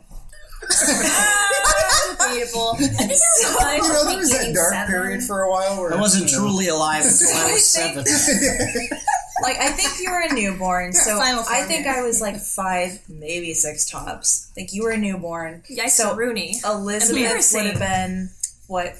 Debatable. I think I was alive You know, from there was that dark seven. period for a while where I wasn't you know, truly alive until I was seven. Like I think you were a newborn, so final I form think. I was like five, maybe six tops. Like you were a newborn. Yikes So- Rooney. Elizabeth Embarrassing. would have been what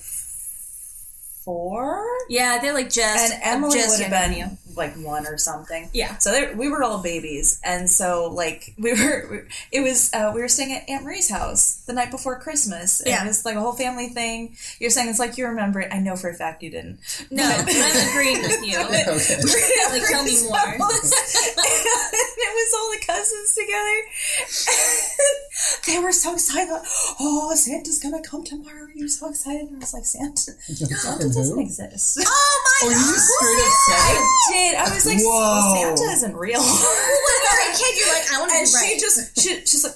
four, Yeah, they're like just and Emily just would have been you. Like one or something. Yeah. So there, we were all babies, and so like we were. It was uh, we were staying at Aunt Marie's house the night before Christmas. and Yeah. It was like a whole family thing. You're saying it's like you remember it. I know for a fact you didn't. No, I'm agreeing with you. like, tell me more. and it was all the cousins together. They were so excited. Oh, Santa's gonna come tomorrow. You're so excited. And I was like, Santa, Santa doesn't exist. Oh my Oh, you just straight up said I did. I was like, Whoa. Santa isn't real. When you're a kid, you're like, I want to and she right. just, she, she's like,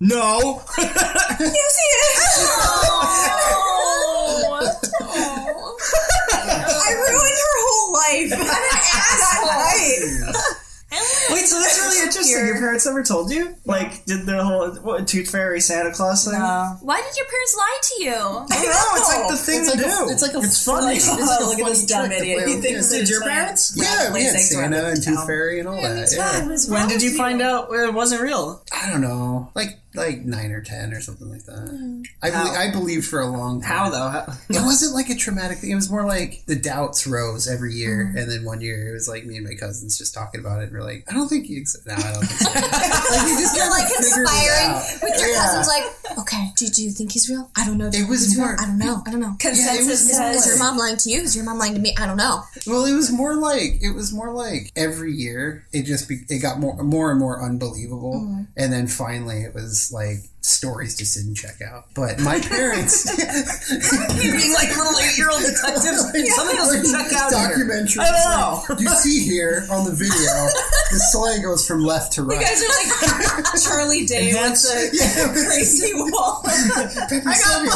No. you see it? Oh. I ruined her whole life. I'm an asshole. Wait, so that's really interesting. Your parents never told you? Like, did the whole what, Tooth Fairy Santa Claus thing? Why did your parents lie to you? I don't know. It's like the thing It's to like do. a, it's like a it's funny. It's like a Look at this dumb trick idiot. He thinks kids. Did your like- parents? Yeah, we had Santa and Tooth. Fairy and all that. Yeah. When did you find out it wasn't real? I don't know, like like nine or ten or something like that. I How? I believed for a long time. How though? How? It wasn't like a traumatic thing. It was more like the doubts rose every year, Mm-hmm. and then one year it was like me and my cousins just talking about it. and We're like, I don't think you. Ex- no, I don't think so. like we just You're like figured conspiring with your Yeah. cousins, like, okay, do, do you think he's real? I don't know. Do It was think he's real? more- I don't know. I don't know. Consensus was Is, more is your mom lying to you? Is your mom lying to me? I don't know. Well, it was more like it was more like every year it just be, it got more more and more unbelievable, Mm-hmm. and then finally it was like stories to sit and check out. But my parents, Being like little eight-year-old detectives. Something else to check out here. documentary. I don't know. You see here on the video, the sleigh goes from left to right. You guys are like Charlie Day with That's the Yeah, crazy wall. Pepe Sylvia.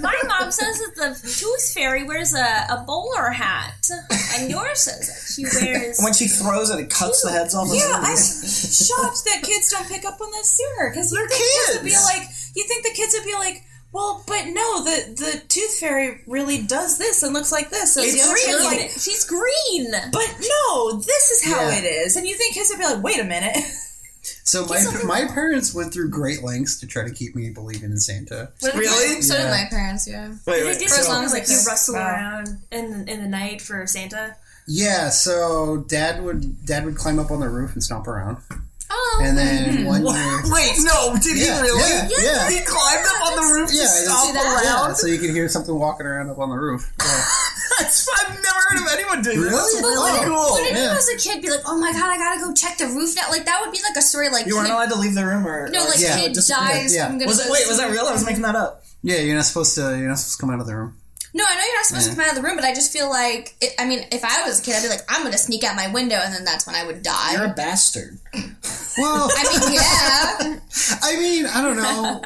My mom says that the tooth fairy wears a, a bowler hat, and yours says that she wears. When she throws it, it cuts the heads off. of Yeah, the I'm shocked that kids don't pick up on that sooner because you They're think kids would be like, you think the kids would be like, well, but no, the the tooth fairy really does this and looks like this. And She's the other kid's green. like, She's green. but no, this is how Yeah. it is. And you think kids would be like, wait a minute. So my my parents went through great lengths to try to keep me believing in Santa. Really? So did Yeah. my parents, yeah. Wait, They wait. did so- as long as like you Wow. rustle around in in the night for Santa. Yeah, so dad would dad would climb up on the roof and stomp around, Oh. and then hmm. one year. Wait, no, did Yeah, he really? yeah, yeah. He climbed up on the roof Yeah, to I stomp did that. Yeah, around? so you could hear something walking around up on the roof. Yeah. That's, I've never heard of anyone doing that. Really? That's really what- cool. What if Yeah. you as a kid be like, oh my god, I gotta go check the roof now? Like, that would be like a story like, You weren't kid- allowed to leave the room or... no, like, Yeah, kid just- dies. yeah. I'm gonna Was it, wait, was that real? I was making that up. Yeah, you're not supposed to. You're not supposed to come out of the room. No, I know you're not supposed Yeah. to come out of the room, but I just feel like, it, I mean, if I was a kid, I'd be like, I'm gonna sneak out my window, and then that's when I would die. You're a bastard. Well, I mean, yeah. I mean, I don't know.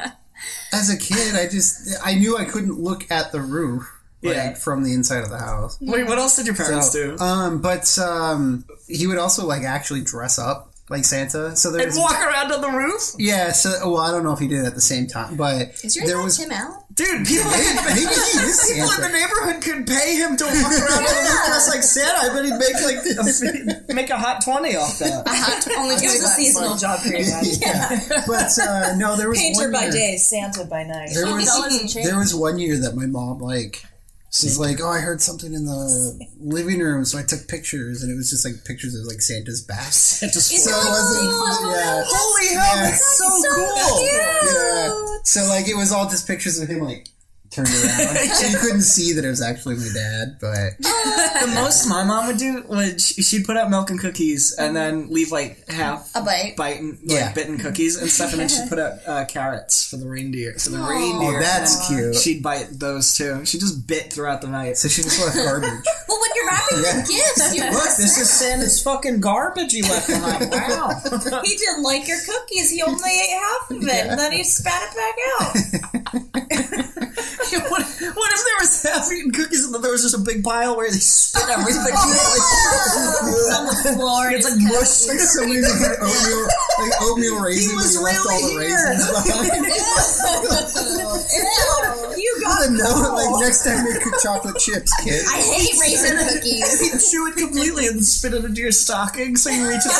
As a kid, I just I knew I couldn't look at the roof like Yeah. from the inside of the house. Wait, what else did your parents So, do? um, but um, he would also like actually dress up like Santa. So there And was walk around on the roof? yeah. So well, I don't know if he did it at the same time, but Is your there dad was Tim Allen? Dude, people, maybe he is people in the neighborhood could pay him to walk around on the roof dressed like Santa. I bet he'd make like a, make a hot 20 off that. Only It was a seasonal job for you guys. yeah. But uh, no, there was Painter one by year, day, Santa by night. There was, dollars in change. there was one year that my mom like she's like, oh, I heard something in the living room, so I took pictures, and it was just like pictures of like Santa's back. Santa's So it wasn't, yeah, Holy hell, Yeah. that's so, cool. yeah. So like it was all just pictures of him like turned around, so you couldn't see that it was actually my dad. But the most my mom would do was she- she'd put out milk and cookies and then leave like half A bite. bite and like Yeah. bitten cookies and stuff, and then she'd put out uh, carrots for the reindeer. So the oh, reindeer, that's cute. she'd bite those too. She just bit throughout the night. So she just left garbage. Well, when you're wrapping Yeah. the gifts, you Look, this is Santa's fucking garbage he left behind. Wow. He didn't like your cookies. He only ate half of it, and then he spat it back out. what, what if there was half-eaten cookies and then there was just a big pile where they spit everything? on the floor. it's like mush. Like somebody had oatmeal, like oatmeal raisin, was but he left all the really here. raisins behind. You got And no, like next time make cook chocolate chips, kid. I hate raisin cookies. Chew it completely and spit it into your stocking so you reach it.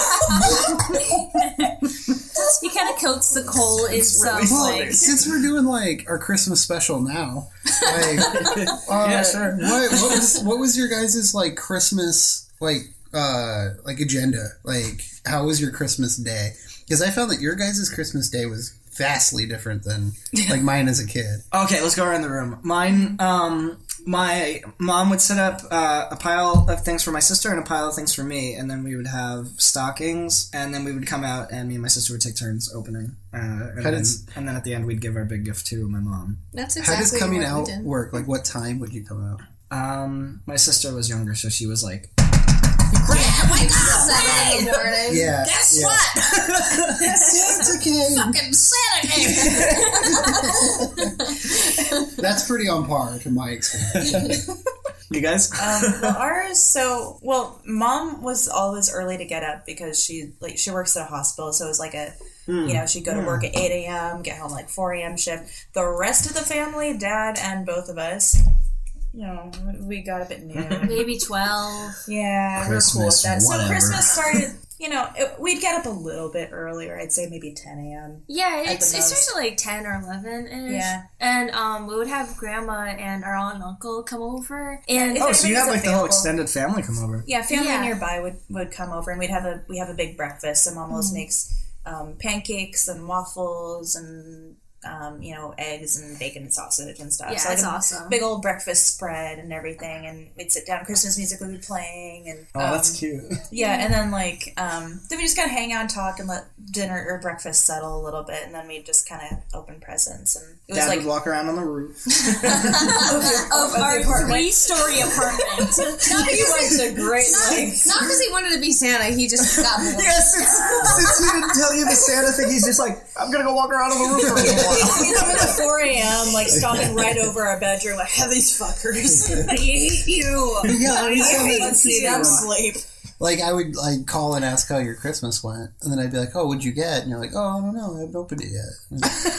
He kind of coats the coal in some really like. Since we're doing like our Christmas special now, like, uh, Yeah, sure. What, what was what was your guys' like Christmas like uh like agenda? Like, how was your Christmas day? Because I found that your guys' Christmas day was vastly different than like mine as a kid. Okay, let's go around the room. Mine, um, my mom would set up uh, a pile of things for my sister and a pile of things for me, and then we would have stockings, and then we would come out, and me and my sister would take turns opening. Uh, and, then, does- and then at the end, we'd give our big gift to my mom. That's exactly How does coming what out work? Like, what time would you come out? Um, my sister was younger, so she was like, Yeah, wake up seven in the morning. Yeah, Guess yeah. what? Santa came. Fucking Santa came. That's pretty on par to my experience. "You guys." Um, well, ours. So, well, mom was always early to get up because she like she works at a hospital, so it was like a. You know, she'd go to work at 8 a.m., get home like 4 a.m. shift. The rest of the family, dad and both of us, you know, we got up at noon. Maybe 12. Yeah, we we're cool with Christmas, that. So whatever. Christmas started, you know, it, we'd get up a little bit earlier. I'd say maybe 10 a.m. Yeah, At it's, the it most. starts at like 10 or 11 ish. Yeah. And um, we would have grandma and our aunt and uncle come over. And oh, so you had everybody's like the whole extended family come over. Yeah, family Yeah. nearby would, would come over, and we'd have a we have a big breakfast. So mom always makes um, pancakes and waffles and um, you know eggs and bacon and sausage and stuff. Yeah, so like it's a awesome. Big old breakfast spread and everything, and we'd sit down. Christmas music would be playing, and Oh, um, that's cute. Yeah, and then like um, then we just kind of hang out and talk and let dinner or breakfast settle a little bit, and then we just kind of open presents, and it was Dad like would walk around on the roof. of our three story apartment. he went to great lengths. Not because he wanted to be Santa, he just got bored. yes, since, since he didn't tell you the Santa thing, he's just like, I'm gonna go walk around on the roof for a little while. He's up at 4 a.m., like stopping right over our bedroom, like, have these fuckers. I hate you. Yeah, I on the see them sleep. Like I would like call and ask how your Christmas went, and then I'd be like, "Oh, what'd you get?" And you're like, "Oh, I don't know. I haven't opened it yet."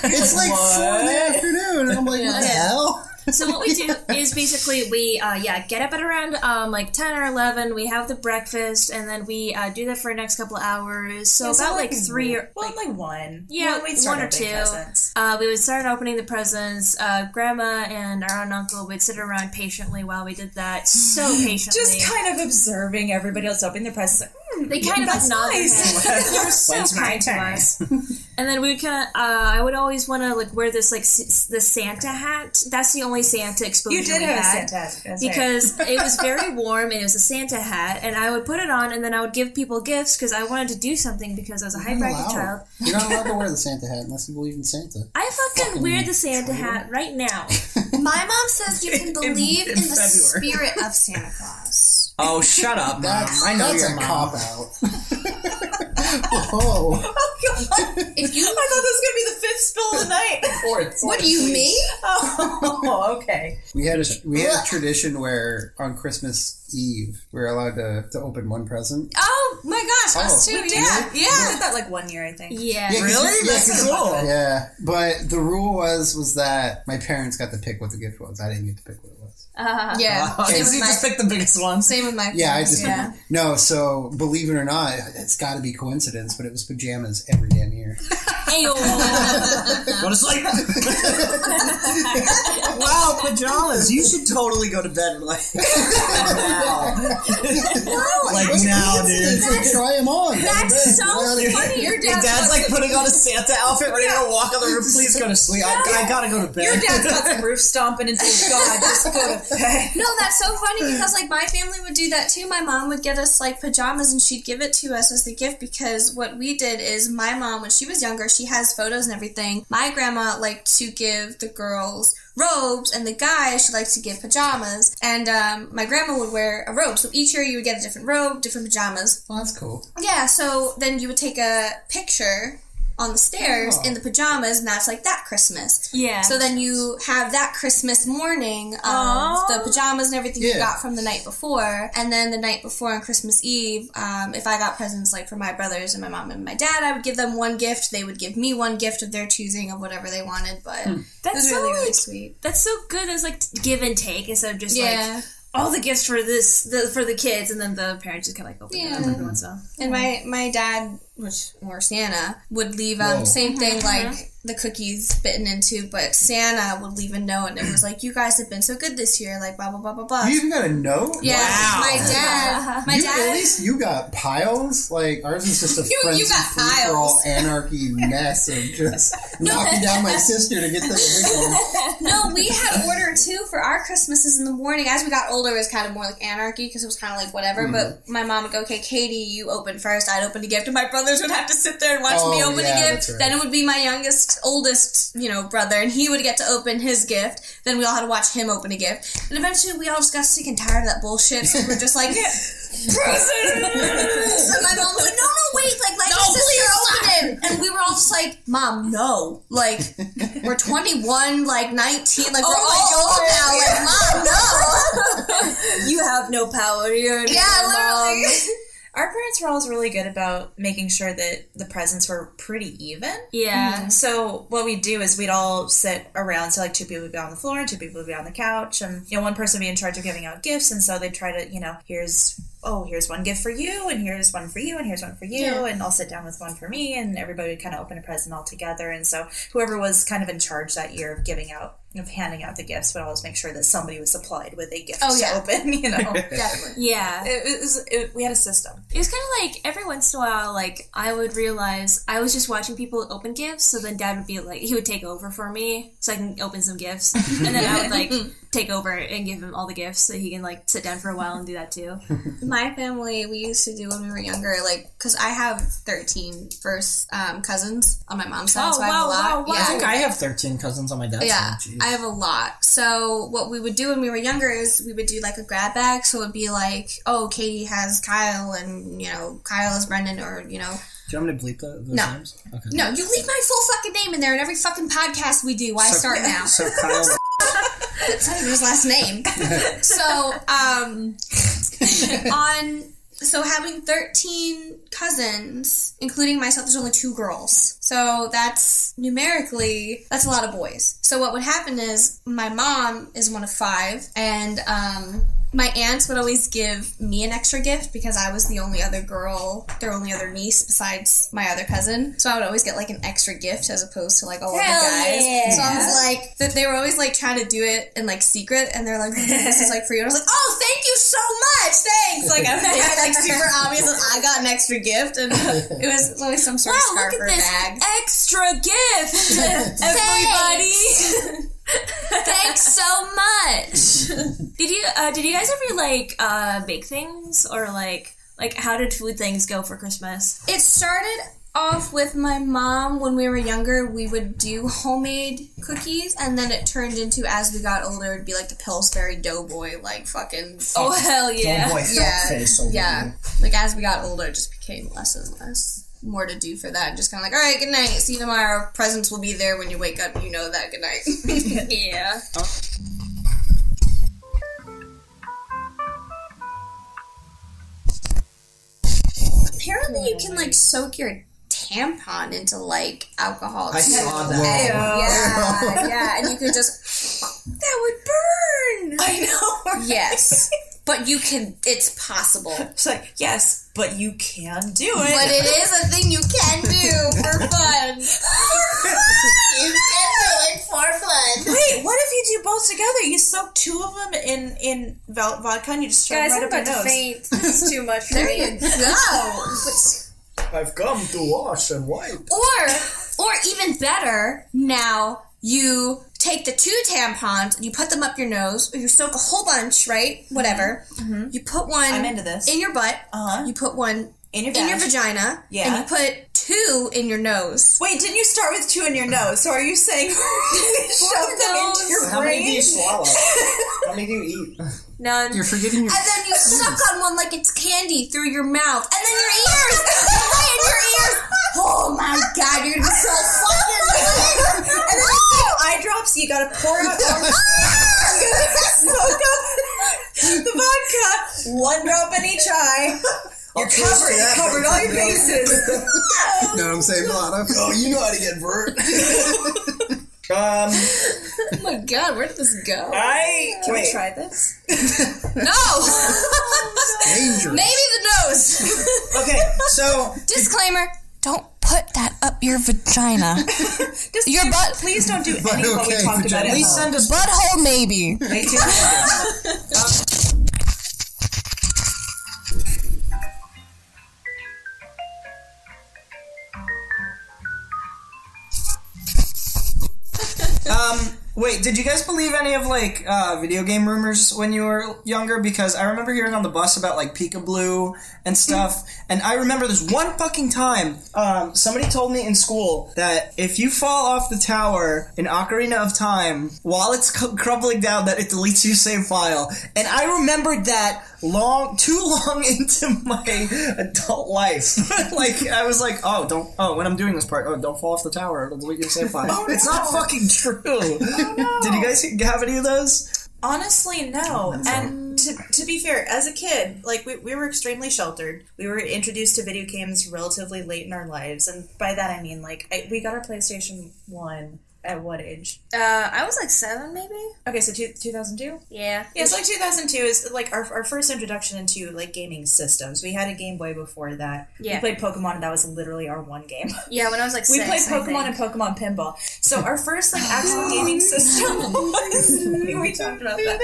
it's like four in the afternoon, and I'm like, "What the hell?" So what we do is basically we uh, yeah get up at around um, like 10 or 11 we have the breakfast and then we uh, do that for the next couple of hours so about like three or Well, like one. Yeah, One, we'd start one or opening two. presents. Uh, we would start opening the presents. Uh, grandma and our aunt and uncle would sit around patiently while we did that. So patiently. Just kind of observing everybody else opening their presents. Like, hmm, they kind of that's nod nice. their head. They were so When's kind to us. And then we kind of, uh, I would always want to like wear this like s- the Santa hat. That's the only Santa exposure You did we have a. Santa. That's right. Because it was very warm and it was a Santa hat, and I would put it on and then I would give people gifts because I wanted to do something because I was a high bracket child. You're not allowed to wear the Santa hat unless you believe in Santa. I fucking wear the Santa hat right now. My mom says you can believe in, in the February. spirit of Santa Claus. Oh, shut up, mom. That's, I know that's your a mom. cop out. Whoa! Oh, if you, I thought this was going to be the fifth spill of the night. what do you mean? oh, okay. We had a we had a tradition where on Christmas Eve we were allowed to, to open one present. Oh my gosh, us Oh. too. We Yeah, did. yeah. We did that like one year, I think. Yeah. Yeah, 'cause Really? you- yeah, That's 'cause- cool. Yeah, but the rule was was that my parents got to pick what the gift was. I didn't get to pick what it was. Uh, Yeah. Same so with you my, just picked the biggest one. same with my Yeah, I just yeah. no. So believe it or not, it's got to be coincidence, but it was pajamas every damn year. Ayo. Go to sleep. wow, pajamas. You should totally go to bed like now. like now, dude. Try them on. That's so Well, funny. Your Your dad's like putting on a Santa outfit, ready to walk on the roof. Please go to sleep. I, I gotta go to bed. Your dad's got some roof stomping and says, God, just go to bed. No, that's so funny because like my family would do that too. My mom would get us like pajamas and she'd give it to us as the gift because what we did is my mom when she was younger, she has photos and everything. My grandma liked to give the girls robes and the guys she liked to give pajamas and um, my grandma would wear a robe so each year you would get a different robe different pajamas Well, that's cool. yeah so then you would take a picture on the stairs Oh. in the pajamas and that's like that christmas Yeah. so then you have that Christmas morning of Aw. the pajamas and everything you got from the night before, and then the night before on Christmas Eve, um, if I got presents like for my brothers and my mom and my dad, I would give them one gift. They would give me one gift of their choosing of whatever they wanted. But it that's was so really really like, sweet. that's so good as like give and take instead of just Yeah, like all the gifts for this the, for the kids and then the parents just kind of like open it up Yeah. every once in a while. and my my dad, which or Santa, would leave Whoa. um same thing like the cookies bitten into, but Santa would leave a note and it was like, "You guys have been so good this year," like blah blah blah blah blah. You even got a note? Yeah, Wow. my dad, my You, dad. at least you got piles. Like ours is just a You- frenzy you got free for all piles. anarchy mess of just knocking down my sister to get the. No, we had order too for our Christmases in the morning. As we got older, it was kind of more like anarchy because it was kind of like whatever. Mm-hmm. But my mom would go, "Okay, Katie, you open first. I'd open a gift, and my brothers would have to sit there and watch me Oh, open yeah, a gift. right. Then it would be my youngest, oldest, you know, brother, and he would get to open his gift. Then we all had to watch him open a gift, and eventually we all just got sick and tired of that bullshit. So we were just like. Presents! And my mom was like, no, no, wait, like, let your sister open it. And we were all just like, Mom, no. Like, we're 21, like 19, like, we're oh all old now. Like, Mom, no. You have no power. You're Yeah, literally. Our parents were always really good about making sure that the presents were pretty even. Yeah. Mm-hmm. So what we'd do is we'd all sit around. So like two people would be on the floor and two people would be on the couch, and you know one person would be in charge of giving out gifts. And so they'd try to you know here's oh here's one gift for you, and here's one for you, and here's one for you, Yeah. and I'll sit down with one for me, and everybody would kind of open a present all together. And so whoever was kind of in charge that year of giving out of handing out the gifts would always make sure that somebody was supplied with a gift Oh, yeah. to open. You know, Definitely. Yeah. it was it, we had a system. It was kind of like every once in a while, like I would realize I was just watching people open gifts. So then Dad would be like, he would take over for me so I can open some gifts, and then I would like take over and give him all the gifts so he can like sit down for a while and do that too. My family, we used to do when we were younger, like, because I have 13 first um, cousins on my mom's side, Oh, so I have wow, a lot. wow, wow. I think I have 13 cousins on my dad's Yeah, side. Jeez. I have a lot. So what we would do when we were younger is we would do like a grab bag. So it would be like, oh, Katie has Kyle, and you know, Kyle is Brendan, or you know, Do you want me to bleep the, those No. names? Okay. no, you leave my full fucking name in there in every fucking podcast we do. Why So- start now? So Kyle, That's not even his last name. so, um, on so having 13 cousins, including myself, there's only two girls. So that's numerically, that's a lot of boys. So what would happen is my mom is one of five, and um, my aunts would always give me an extra gift because I was the only other girl, their only other niece besides my other cousin. So I would always get like an extra gift as opposed to like all of the guys. yeah. So I was like, that they were always like trying to do it in like secret, and they're like, "This is like for you." And I was like, "Oh, thank you so much, thanks!" Like I make it like super obvious that I got an extra gift, and it was always some sort of scarf or bag. extra gift, everybody. Thanks so much. did you uh, did you guys ever like uh, bake things or like like how did food things go for Christmas? It started off with my mom when we were younger. We would do homemade cookies, and then it turned into as we got older, it'd be like the Pillsbury Doughboy, like fucking. Oh hell yeah! boy, yeah, face yeah. Like as we got older, it just became less and less. More to do for that. Just kind of like, all right, good night. See you tomorrow. Presents will be there when you wake up. You know that. Good night. Yeah. Apparently, you can like soak your tampon into like alcohol. I saw that. Yeah, yeah, and you could just That would burn. I know. yes. But you can. It's possible. It's like, yes, but you can do it. But it is a thing you can do for fun. you can do it for fun. Wait, what if you do both together? You soak two of them in in vodka and you just shove Guys, them I'm right up about your to nose. faint. It's too much for There me. you go. I've come to wash and wipe. Or, or even better, now you take the two tampons you put them up your nose, or you soak a whole bunch, right? Whatever. You put one. I'm into this. In your butt. Uh-huh. You put one In your in your vagina. Yeah. And you put two in your nose. Wait, didn't you start with two in your nose? So are you saying shove them into your How many do you swallow? How many do you eat? None. You're forgetting your. And then you suck on one like it's candy through your mouth. And then your ears! right in your ears! Oh my god, you're gonna be so fucking lit! And then you take eye drops. You gotta pour out. you gotta soak up the vodka. One drop in each eye. You're covered. You're covered all your bases. You know what I'm saying, Milano? Oh, you know how to get vert. Um, Oh my god, where did this go? I Can we try this? No! Dangerous. Maybe the nose. Okay, so Disclaimer don't put that up your vagina. Just Your butt- Please don't do But any of what we okay, talked about. vagina. at please home. send us. Butthole, maybe. Um, wait, did you guys believe any of like uh, video game rumors when you were younger? Because I remember hearing on the bus about like Pikablu and stuff, and I remember this one fucking time. Um, somebody told me in school that if you fall off the tower in Ocarina of Time while it's c- crumbling down, that it deletes your save file, and I remembered that long, too long into my adult life. like I was like, oh, don't. Oh, when I'm doing this part, oh, don't fall off the tower. It'll delete your save file. It's not fucking true. Did you guys have any of those? Honestly, no. And to, to be fair, as a kid, like we, we were extremely sheltered. We were introduced to video games relatively late in our lives, and by that I mean like I, we got our PlayStation One at what age? Uh, I was like seven, maybe. Okay, so two, 2002? Yeah. Yeah, so like 2002 is like our, our first introduction into like gaming systems. We had a Game Boy before that. Yeah. We played Pokemon, and that was literally our one game. Yeah, when I was like We six. played Pokemon and. Pokemon Pinball. So our first like actual gaming system was we talked about that.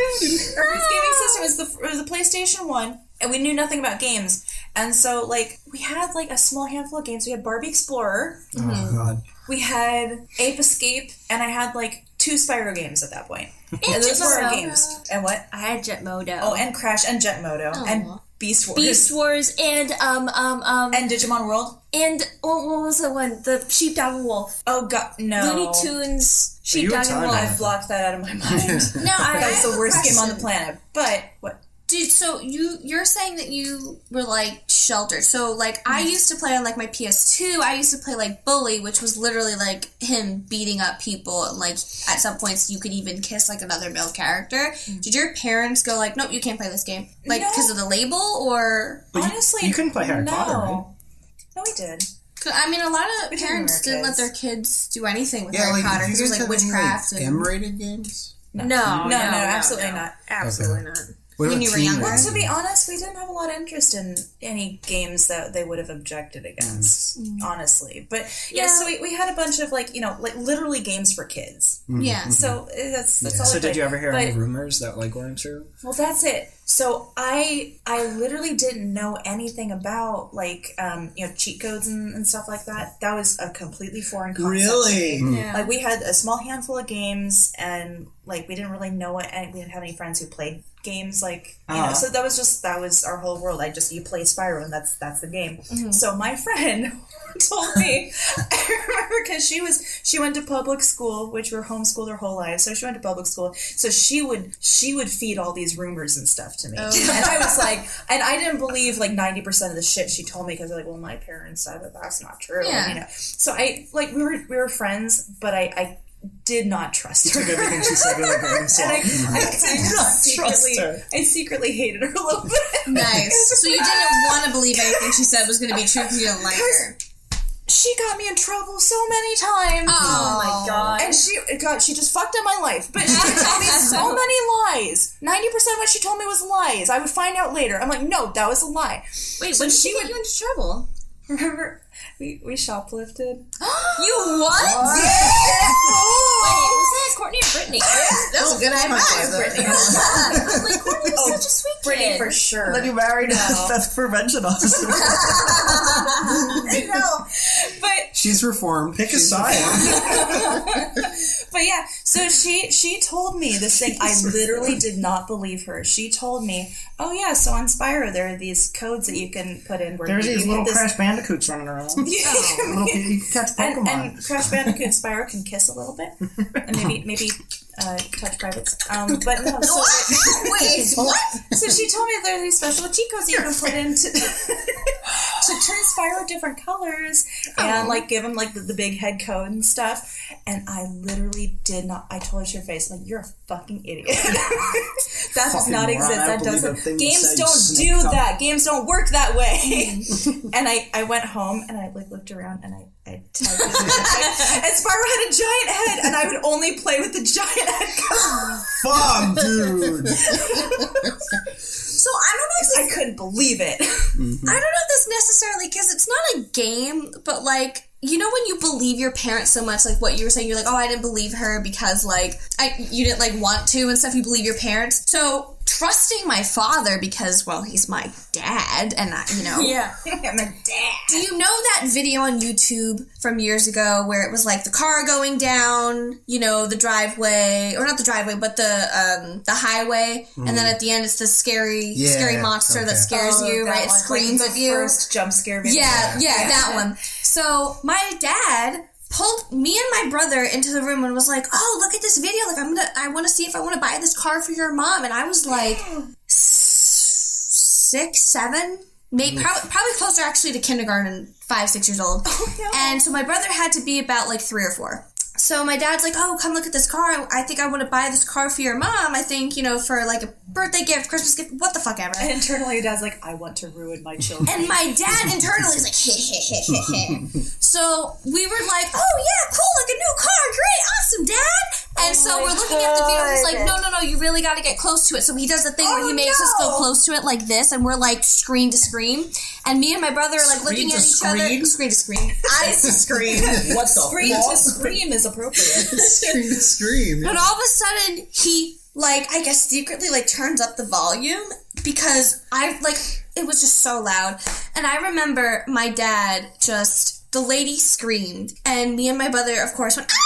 Our first gaming system was the was the PlayStation One, and we knew nothing about games. And so like we had like a small handful of games. We had Barbie Explorer, Oh, God. we had Ape Escape, and I had like two Spyro games at that point. And those were our games. And what? I had Jet Moto. Oh, and Crash and Jet Moto and Beast Wars Beast Wars and um um um and Digimon World. and oh, what was the one? The Sheepdog and Wolf. Oh god, no. Looney Tunes. you Sheepdog and Wolf. I've blocked that out of my mind. No, I, That's the worst game on the planet. But what? Dude, so you you're saying that you were like sheltered. So like I mm-hmm. used to play on like my PS2. I used to play like Bully, which was literally like him beating up people. And like at some points you could even kiss like another male character. Mm. Did your parents go like, nope, you can't play this game, like No. because of the label or? Honestly, you couldn't play Harry no. Potter, right? No, we did. I mean, a lot of We did when we parents didn't let their kids do anything with Yeah, Harry like, Potter did because it was like witchcraft. any, like, and, M-rated games? No, No, no, no, no, absolutely no. not. Absolutely not. What Mm. about you were younger? Well, to be honest, we didn't have a lot of interest in any games that they would have objected against, honestly. But yeah, Yeah. so we, we had a bunch of like you know like literally games for kids. yeah. So uh, that's that's all. So we did you ever hear But- any rumors that like weren't true? Well, that's it. So I I literally didn't know anything about like um, you know cheat codes and, and stuff like that. That was a completely foreign concept. to me. Yeah. Like we had a small handful of games, and like we didn't really know it, and we didn't have any friends who played games. Like you know, Uh-huh. so that was just that was our whole world. I just you play Spyro, and that's that's the game. So my friend told me, I remember because she was she went to public school, which were homeschooled her whole life. So she went to public school. So she would she would feed all these rumors and stuff to me, and I was like, and I didn't believe like ninety percent of the shit she told me because like, well, my parents said that that's not true. Yeah. You know, so I like we were we were friends, but I. I did not trust her. Took everything she said with a grain of salt. I, I, I, not secretly, trust her. I secretly hated her a little bit. Nice. So you didn't want to believe anything she said was going to be true because you didn't like her. she got me in trouble so many times. Oh my oh god. And she, God, she just fucked up my life. But she told me so many lies. Ninety percent of what she told me was lies. I would find out later. I'm like, no, that was a lie. Wait, So when did she she get would- you into trouble? Remember, we we shoplifted. You what? Wait, was that Courtney or Brittany? That was a oh, good idea. Brittany, I'm like, Courtney was such a sweet Brittany kid. for sure. Then you married a theft prevention officer. I know, but She's reformed. Pick a She's side. But yeah, so she she told me this thing. I literally did not believe her. She told me, "Oh yeah, so on Spyro there are these codes that you can put in where There's you, these you little get this- Crash Bandicoots running around. little, you can catch and, Pokemon. and Crash Bandicoot Spyro can kiss a little bit, and maybe maybe uh, touch privates. Um, but no, so, Wait, what? so she told me there are these special cheat codes you can put in to, to turn different colors and like give him like the, the big head code and stuff. And I literally did not. I told her to your face, like you're a fucking idiot. that does not exist. That doesn't. a thing you Games don't do that. Games don't work that way. and I, I went home and I like looked around and I, I typed it in. and Spyro had a giant head, and I would only play with the giant head code. Fuck, dude. So I don't know if I couldn't believe it. Mm-hmm. I don't know if this necessarily because it's not a game, but like you know when you believe your parents so much, like what you were saying, you're like, oh, I didn't believe her because like I you didn't like want to and stuff. You believe your parents, so trusting my father because well he's my dad and I, you know Yeah, I'm a dad. Do you know that video on YouTube from years ago where it was like the car going down, you know, the driveway, or not the driveway, but the um, the highway, and then at the end it's the scary, Yeah, scary monster that okay. scares you, right? It screams like at you. First jump scare video. Yeah, yeah, that one. So my dad pulled me and my brother into the room and was like, "Oh, look at this video! Like, I'm gonna, I want to see if I want to buy this car for your mom." And I was like, six, seven, maybe mm. probably, probably closer actually to kindergarten, five, six years old. Oh, and so my brother had to be about like three or four. So my dad's like, "Oh, come look at this car. I, think I want to buy this car for your mom. I think you know for like a birthday gift, Christmas gift, what the fuck ever." And internally, your dad's like, I want to ruin my children. And my dad internally is like, heh, heh, heh, heh, heh. So we were like, oh yeah, cool, like a new car, great, awesome, dad. And so we're looking at the video, and he's like, no, no, no, you really got to get close to it. So he does the thing where he makes us go close to it like this, and we're like screen to screen. And me and my brother are like Screen looking at each screen? other, screen to screen, eyes to screen. What the Scream fuck? to scream is appropriate. Scream, to scream. But all of a sudden, he like I guess secretly like turns up the volume because I like it was just so loud. And I remember my dad just the lady screamed, and me and my brother, of course, went. "Ah!"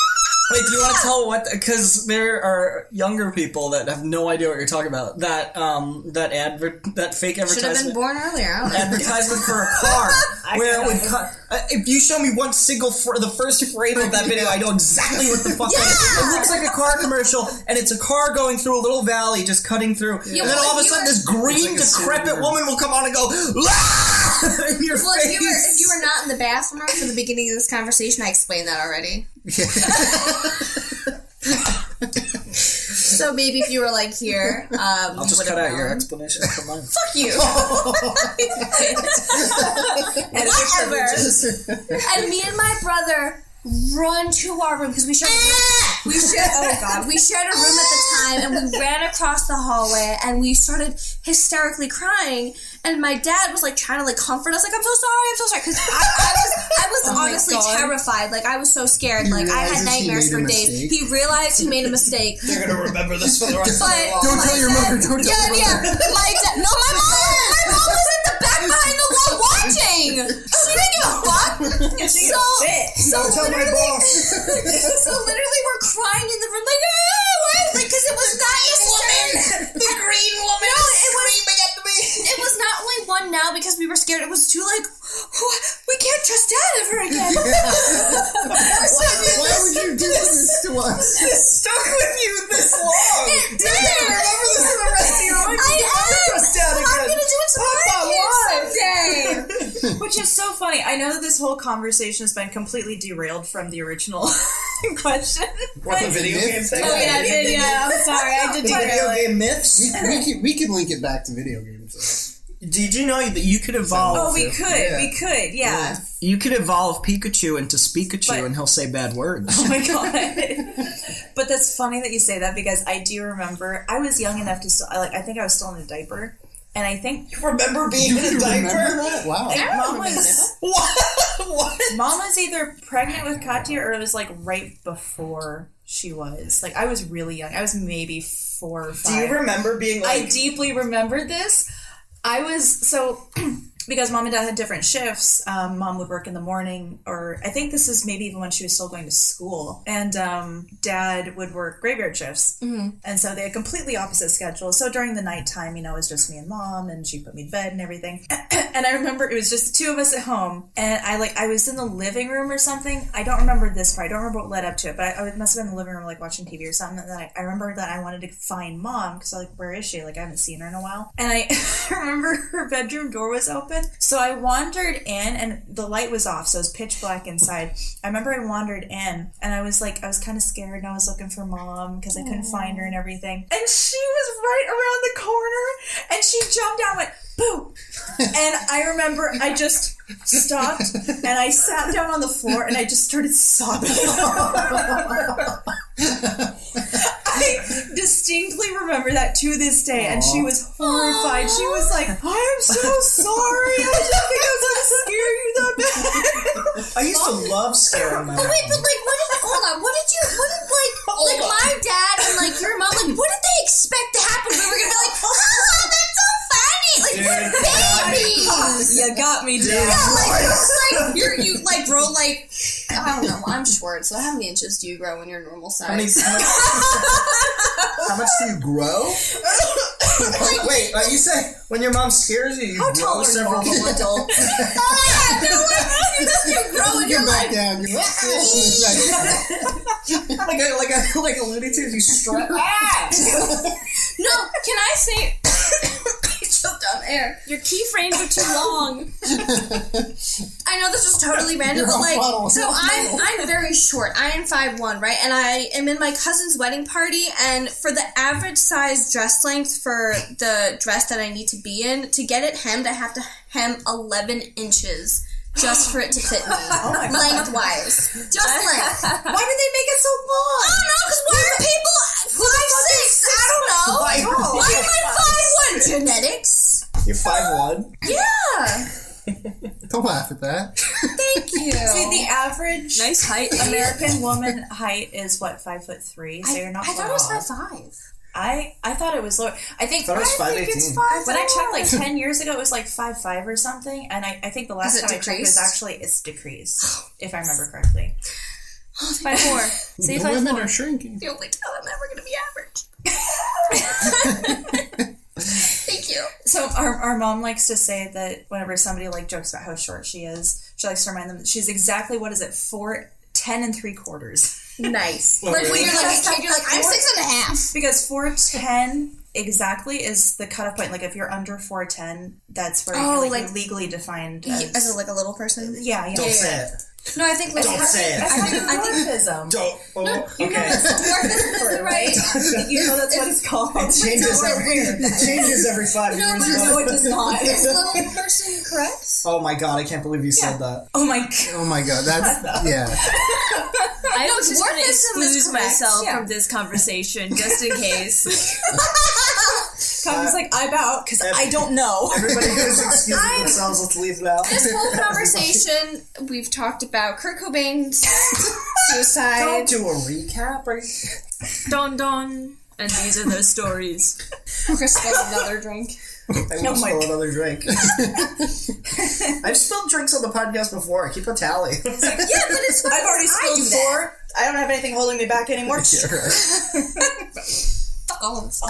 Wait, do you want to tell what? Because there are younger people that have no idea what you're talking about. That um, that advert, that fake advertisement. Should have been born earlier. I don't know. Advertisement for a car, where it would cut. Uh, if you show me one single, fr- the first frame of that video, I know exactly what the fuck. that is. It looks like a car commercial, and it's a car going through a little valley, just cutting through. yeah, and then all of a sudden, were- this green, like decrepit silver- woman will come on and go, "Ah!" in your Well, if face. you, were, if you were not in the bathroom for the beginning of this conversation, I explained that already. So maybe if you were like here, um, I'll just would cut have out your explanation for mine. Fuck you. Whatever. and me and my brother run to our room because we shared a room. Ah! we shared oh god we shared a room at the ah! time and we ran across the hallway and we started hysterically crying and my dad was like trying to like comfort us like I'm so sorry I'm so sorry because I, I was I was oh honestly terrified like I was so scared like I had nightmares for days mistake? he realized he made a mistake You're gonna remember this for the rest but Don't tell your dad- mother, don't tell yeah, your yeah. My dad. No, my mom. My mom was in the back behind the wall watching. She didn't give a fuck. so, so literally, so literally, we're crying in the room like, ah, why? Like, because it was not necessarily the green woman. No, it was. It was not only one now because we were scared. It was two like, "What? we can't trust dad ever again. Why would you do this to us? Stuck with you this long. It did. Remember this for the rest of your life. I am. Trust dad again. Which is so funny. I know that this whole conversation has been completely derailed from the original question. What the video game thing? Oh, yeah, I did, yeah. I'm sorry. I did The video derail it. game myths. We, we, can, we can link it back to video games. Did you know that you could evolve? Oh, we could. Yeah. We could. Yeah. You could evolve Pikachu into Speakachu But- and he'll say bad words. Oh my god! but that's funny that you say that because I do remember I was young enough to still like I think I was still in a diaper, and I think you Remember being in a diaper? that? Wow. mom was What? what? mom was either pregnant with Katya or it was like right before she was. Like I was really young. I was maybe four or Do you remember being I deeply remembered this. I was so because mom and dad had different shifts. Um, mom would work in the morning, or I think this is maybe even when she was still going to school, and um, dad would work graveyard shifts. Mm-hmm. And so they had completely opposite schedules. So during the nighttime, you know, it was just me and mom, and she put me to bed and everything. and I remember it was just the two of us at home, and I like I was in the living room or something. I don't remember this part. I don't remember what led up to it, but I, I must have been in the living room like watching TV or something. And then I, I remember that I wanted to find mom because I like where is she? Like I haven't seen her in a while. And I remember her bedroom door was open, so I wandered in, and the light was off, so it was pitch black inside. I remember I wandered in, and I was like I was kind of scared, and I was looking for mom because I couldn't find her and everything. And she was right around the corner, and she jumped out and went boo. And I remember I just stopped and I sat down on the floor and I just started sobbing. I distinctly remember that to this day, and she was horrified. She was like, "I'm so sorry. I didn't think I was going to scare you that bad." I used to love scaring my Wait, mom. but like, what did? Hold on. What did you? What did like? Oh like my dad and like your mom. Like, what did they expect to happen? We were gonna be like, oh, that's so. Like, we're babies. you got me, dude. Yeah, like, like you're you like grow like I don't know. I'm short, so how many inches do you grow when you're normal How, many, size? how, much, how much do you grow? Wait, uh, you say when your mom scares you, you How grow tall are several normal adults? oh yeah, no, like, you just you grow and You're you're back like. down. You're like a like a like a Looney Tunes. You strap. Ah! No, can I say? I air. Your keyframes are too long. I know this is totally random, You're but like, so I'm I'm very short. I am five one, right? And I am in my cousin's wedding party, and for the average size dress length for the dress that I need to be in, to get it hemmed, I have to hem eleven inches just for it to fit me, oh lengthwise. Just length. Why did they make it so long? don't know, because why are people five six? I don't know. Five- Why am I five one? Genetics. You're five one. Yeah. Don't laugh at that. Thank you. See, the average nice height. American woman height is what five foot three. So you're not. I thought it was off. five five. I I thought it was lower. I think thought it was I five think it's eighteen. five. When I checked like ten years ago, it was like five five or something, and I, I think the last Has it time I checked it was decreased? actually it's decreased, if I remember correctly. Five four. Say the five women four. are shrinking. The only time I'm ever gonna be average. Thank you. So our, our mom likes to say that whenever somebody like jokes about how short she is, she likes to remind them that she's exactly what is it four ten and three quarters. Nice. Like when you're like a kid, you're like I'm six and a half. Because four ten exactly is the cutoff point. Like if you're under four ten, that's where Oh, you're like, like- legally defined. As As, a, like a little person. yeah, yeah. Don't say it. No, I think. Don't say it. That's like a dwarfism. Don't. Oh, okay. Dwarfism, right? you know that's what it's called. It changes every. It changes every five No, years. but No, it does not. Is little person correct? Oh my god! I can't believe you said that. Oh my god. Oh my god, that's yeah. I I was just going to dwarfism exclude myself yeah. from this conversation just in case. Connor's like, I'm out because I don't know. Everybody who's excusing themselves, let's leave now. This whole conversation, we've talked about Kurt Cobain's suicide. Don't do a recap. Right? Don don. And these are their stories. Chris spilled another drink. I will oh spill another drink. I've spilled drinks on the podcast before. I keep a tally. Yeah, but it's I've already spilled do that. four. I don't have anything holding me back anymore. Fuck all of us.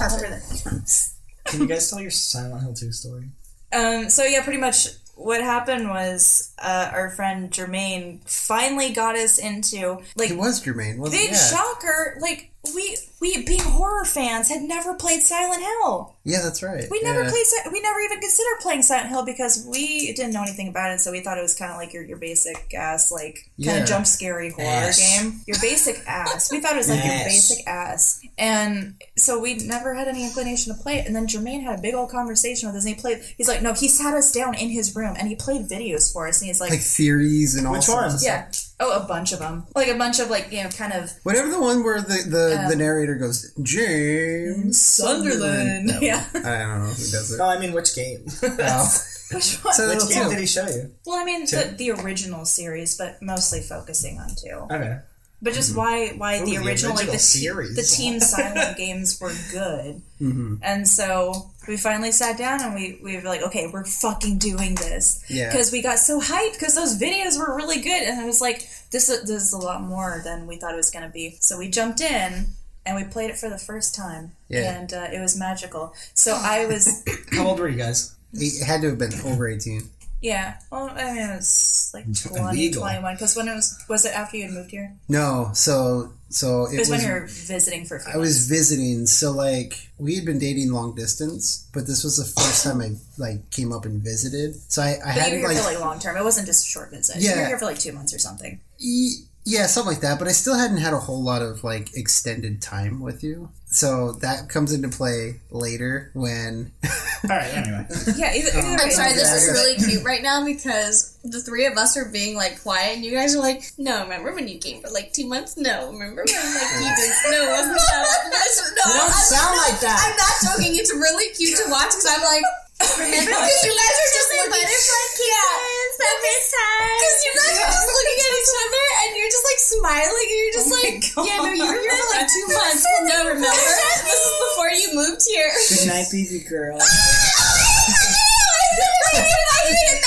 All over there. Can you guys tell your Silent Hill 2 story? Um, so yeah, pretty much what happened was uh, our friend Jermaine finally got us into like It was Jermaine, wasn't big it? Yeah. shocker. Like we we being horror fans had never played Silent Hill. yeah, that's right. We never yeah. played. We never even considered playing Silent Hill because we didn't know anything about it. So we thought it was kind of like your, your basic ass, like kind Yeah. of jump scary horror Ass. game. Your basic ass. We thought it was like your basic ass, and so we never had any inclination to play it. And then Jermaine had a big old conversation with us, and he played. He's like, no, he sat us down in his room and he played videos for us, and he's like, Like theories and all Which sorts of ones? yeah, oh, a bunch of them, like a bunch of like you know, kind of Whatever the one where the the, Um, the narrator goes James Sunderland. That Yeah. I don't know who does it. No, I mean which game? Oh. which one? So which game all. did he show you? well, I mean the, the original series, but mostly focusing on two. Okay. But just why why Ooh, the the original like the, series. the Team Silent games were good, Mm-hmm. and so we finally sat down and we we were like, okay, we're fucking doing this Yeah. because we got so hyped because those videos were really good, and it was like this is, this is a lot more than we thought it was going to be. So we jumped in and we played it for the first time, Yeah. and uh, it was magical. So I was How old were you guys? It had to have been over 18. Yeah, well, I mean it was like 20, Illegal. 21 because when it was was it after you had moved here? No, so so it It was, was. when you were visiting for a few I was visiting, so like we had been dating long distance, but this was the first time I like came up and visited. So I, I But you were hadn't here like, for like long term. It wasn't just a short visit. You Yeah. were here for like two months or something. e- yeah, something like that. But I still hadn't had a whole lot of like extended time with you. So that comes into play later when All right. Anyway. Yeah, either, either um, I'm sorry, this is really cute right now because the three of us are being like quiet, and you guys are like, "No, remember when you came for like two months? No, remember when like you did? No, wasn't that? That's, no, You don't I'm sound not, like that. I'm not joking. It's really cute to watch because I'm like, remember because you guys are just looking butterfly kisses every time. Because you guys are just looking at each other and you're just like smiling and you're just like, yeah, no, you were here for like two months. Well, no, remember this is before you moved here. Good night, baby girl.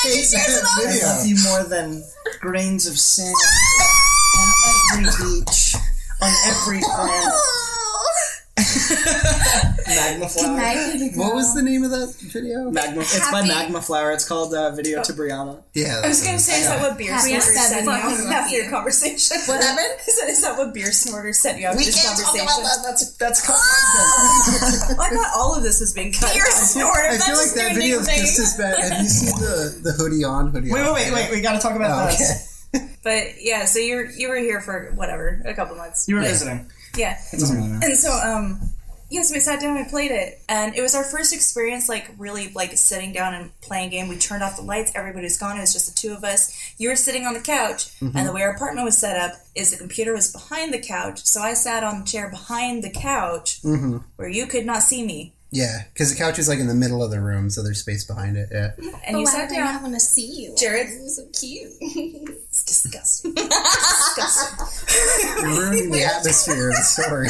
I video. love you more than grains of sand on every beach, on every planet. Magma flower. what was the name of that video? Magma. It's by Magma Flower. It's called uh, Video to Brianna. Yeah, I was gonna say, is that what beer Happy snorters seven sent you fucking after lucky. your conversation? What happened? Is that, is that what beer snorters sent you after We this can't talk conversation? about that. That's that's called. I thought all of this was being cut. Beer out. snorter. I feel like that video is just as bad. Have you seen the the hoodie on hoodie? Wait, off? wait, wait, wait. We got to talk about Oh, this. okay. But yeah, so you were you were here for whatever a couple months. You were But- visiting. Yeah, It doesn't really matter. and so um. Yes, we sat down and we played it, and it was our first experience, like really like sitting down and playing a game. We turned off the lights, everybody was gone. It was just the two of us. You were sitting on the couch, and the way our apartment was set up is the computer was behind the couch, so I sat on the chair behind the couch where you could not see me, Yeah, because the couch is like in the middle of the room, so there's space behind it. Yeah. and you sat down. I want to see you, Jared. You're so cute. It's disgusting. disgusting. You're ruining the atmosphere of the story.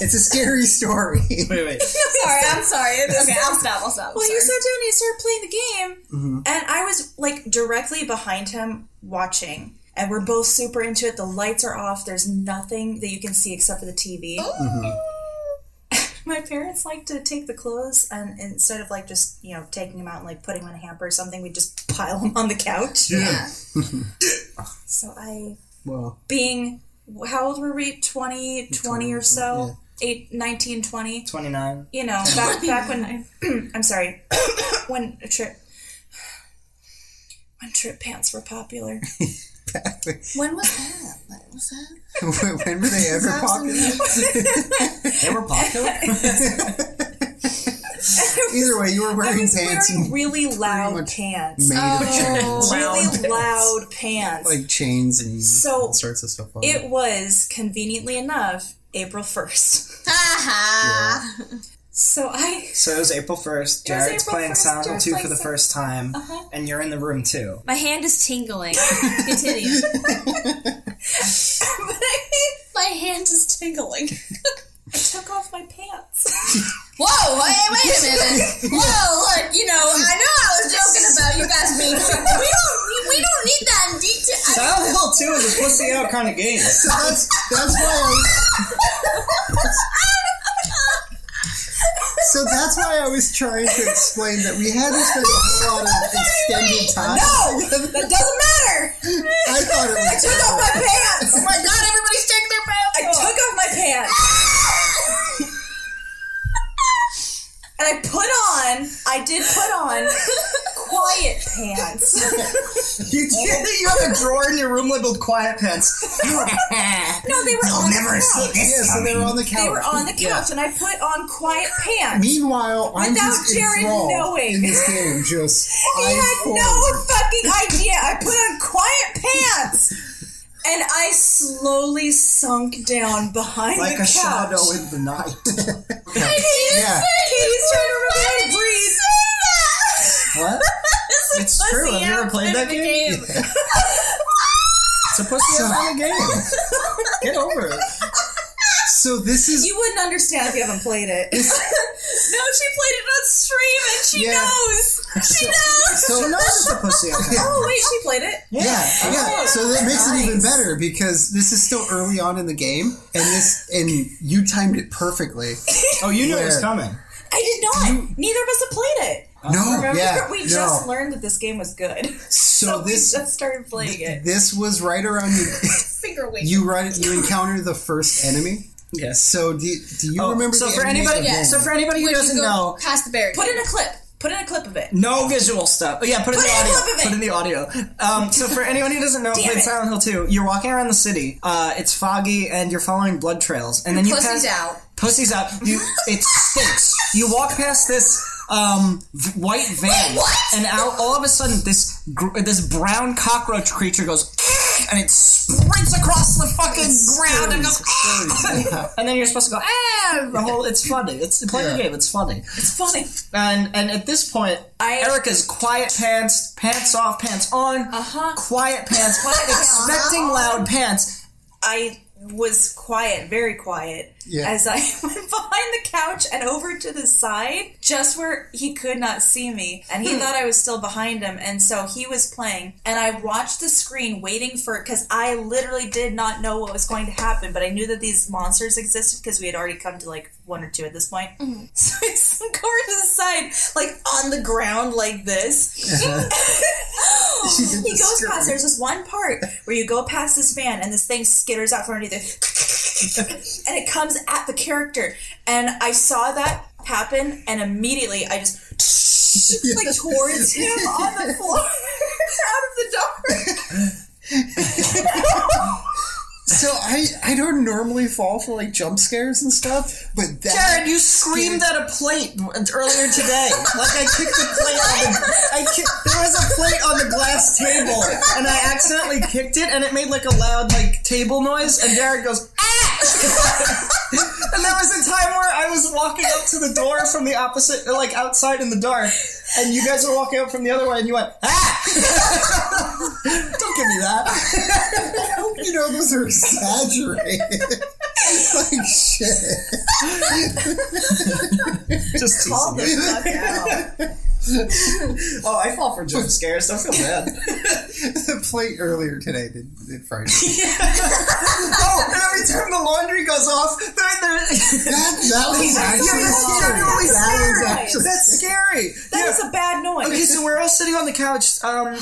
It's a scary story. Wait, wait. sorry, I'm sorry. Okay, I'll stop. I'll stop. Well, Sorry. you sat down and you started playing the game, mm-hmm. and I was like directly behind him watching. And we're both super into it. The lights are off. There's nothing that you can see except for the TV. Oh. Mm-hmm. My parents like to take the clothes and instead of like just you know taking them out and like putting them in a hamper or something, we just pile them on the couch. Yeah. So I, Well, being how old were we? 20, 20 or so, eight, 19, 20. Twenty nine. you know, back back when I'm sorry, when Tripp when Tripp pants were popular. When was that? What was that? when were they ever popular? They were popular. Either way, you were I wearing was pants wearing oh, really loud pants, made of chains, really loud pants. like chains and So, all sorts of stuff. It was conveniently enough April first. Ha So I So it was April first. Jared's April playing 1st, Silent Hill Jared's two for the Sil- first time, Uh-huh. and you're in the room too. My hand is tingling. Continue. but I, My hand is tingling. I took off my pants. Whoa, wait, wait a minute. Whoa, look, you know, I know I was joking about you guys being We don't, we don't need that in detail. I- Silent Hill two is a pussy out kind of game. So that's that's why I was, so that's why I was trying to explain that we hadn't spent a whole lot of extended time. no, that doesn't matter. I thought it I was. took off my pants. Oh my god, everybody's taking their pants I took off my pants. and I put on, I did put on quiet pants. You did. you have a drawer in your room labeled quiet pants. No, they were on the couch. Yeah, so they were on the couch. They were on the couch, and I put on quiet pants. Meanwhile, I'm Without just Jared knowing. in this game. Just He eyes had forward. no fucking idea. I put on quiet pants. And I slowly sunk down behind Like the a shadow in the night. Yeah. Katie's trying to remind breathe. What? It's true. Have you ever played that game? It's a pussy out kind of game. Get over it. So this is You wouldn't understand if you haven't played it. No, she played it on stream and she Yeah. knows. She knows. so She knows it's a pussy out oh wait, she played it. Yeah, yeah. Oh, so that makes it even better because this is still early on in the game, and this and you timed it perfectly. Oh, you knew it was coming. I did not. Neither of us have played it. No, Remember, yeah, we no. just learned that this game was good. So this we just started playing it. this was right around you. Finger wave. You run. You encounter the first enemy. Yes. So do, do you Oh, remember? so the for anybody, again? so for anybody who When doesn't know, past the barricade. Put in a clip. Put in a clip of it. no visual stuff. Oh, yeah, put in Put the in a audio. clip of it. Put in the audio. Um, so for anyone who doesn't know, played it. Silent Hill 2, you're walking around the city. Uh, it's foggy, and you're following blood trails, and then you Pussy's pass. out. Pussy's out. You, it stinks. You walk past this um, white van, and out, all of a sudden, this gr- this brown cockroach creature goes, and it sprints across the fucking ground and goes, and then you're supposed to go, ah, the whole. It's funny. It's play the game. It's funny. It's funny. And and at this point, I- Erica's quiet pants, pants off, pants on, Uh-huh. quiet pants, Quiet pants. expecting loud pants. I was quiet, very quiet, Yeah. as I went behind the couch and over to the side, just where he could not see me. And he hmm. thought I was still behind him, and so he was playing. And I watched the screen waiting for it because I literally did not know what was going to happen, but I knew that these monsters existed because we had already come to like one or two at this point. Mm-hmm. So I slunk over to the side, like on the ground, like this. he goes past. There's this one part where you go past this van and this thing skitters out from underneath it, and it comes at the character. And I saw that happen, and immediately I just like towards him on the floor out of the dark. So I I don't normally fall for like jump scares and stuff, but that Jared, you screamed at a plate earlier today. Like I kicked a plate on the. I kicked, there was a plate on the glass table, and I accidentally kicked it, and it made like a loud like table noise. And Jared goes ah. and there was a time where I was walking up to the door from the opposite, like outside in the dark, and you guys were walking up from the other way, and you went ah. Don't give me that. you know those are exaggerated. like shit. Just Call fuck out. Oh, I fall for jump scares. Don't feel bad. the plate earlier today did, did frighten me. Oh, and every time the laundry goes off, there, there, That, that was actually that's scary. really That was scary. actually that's scary. That Yeah. is a bad noise. Okay, so we're all sitting on the couch, um,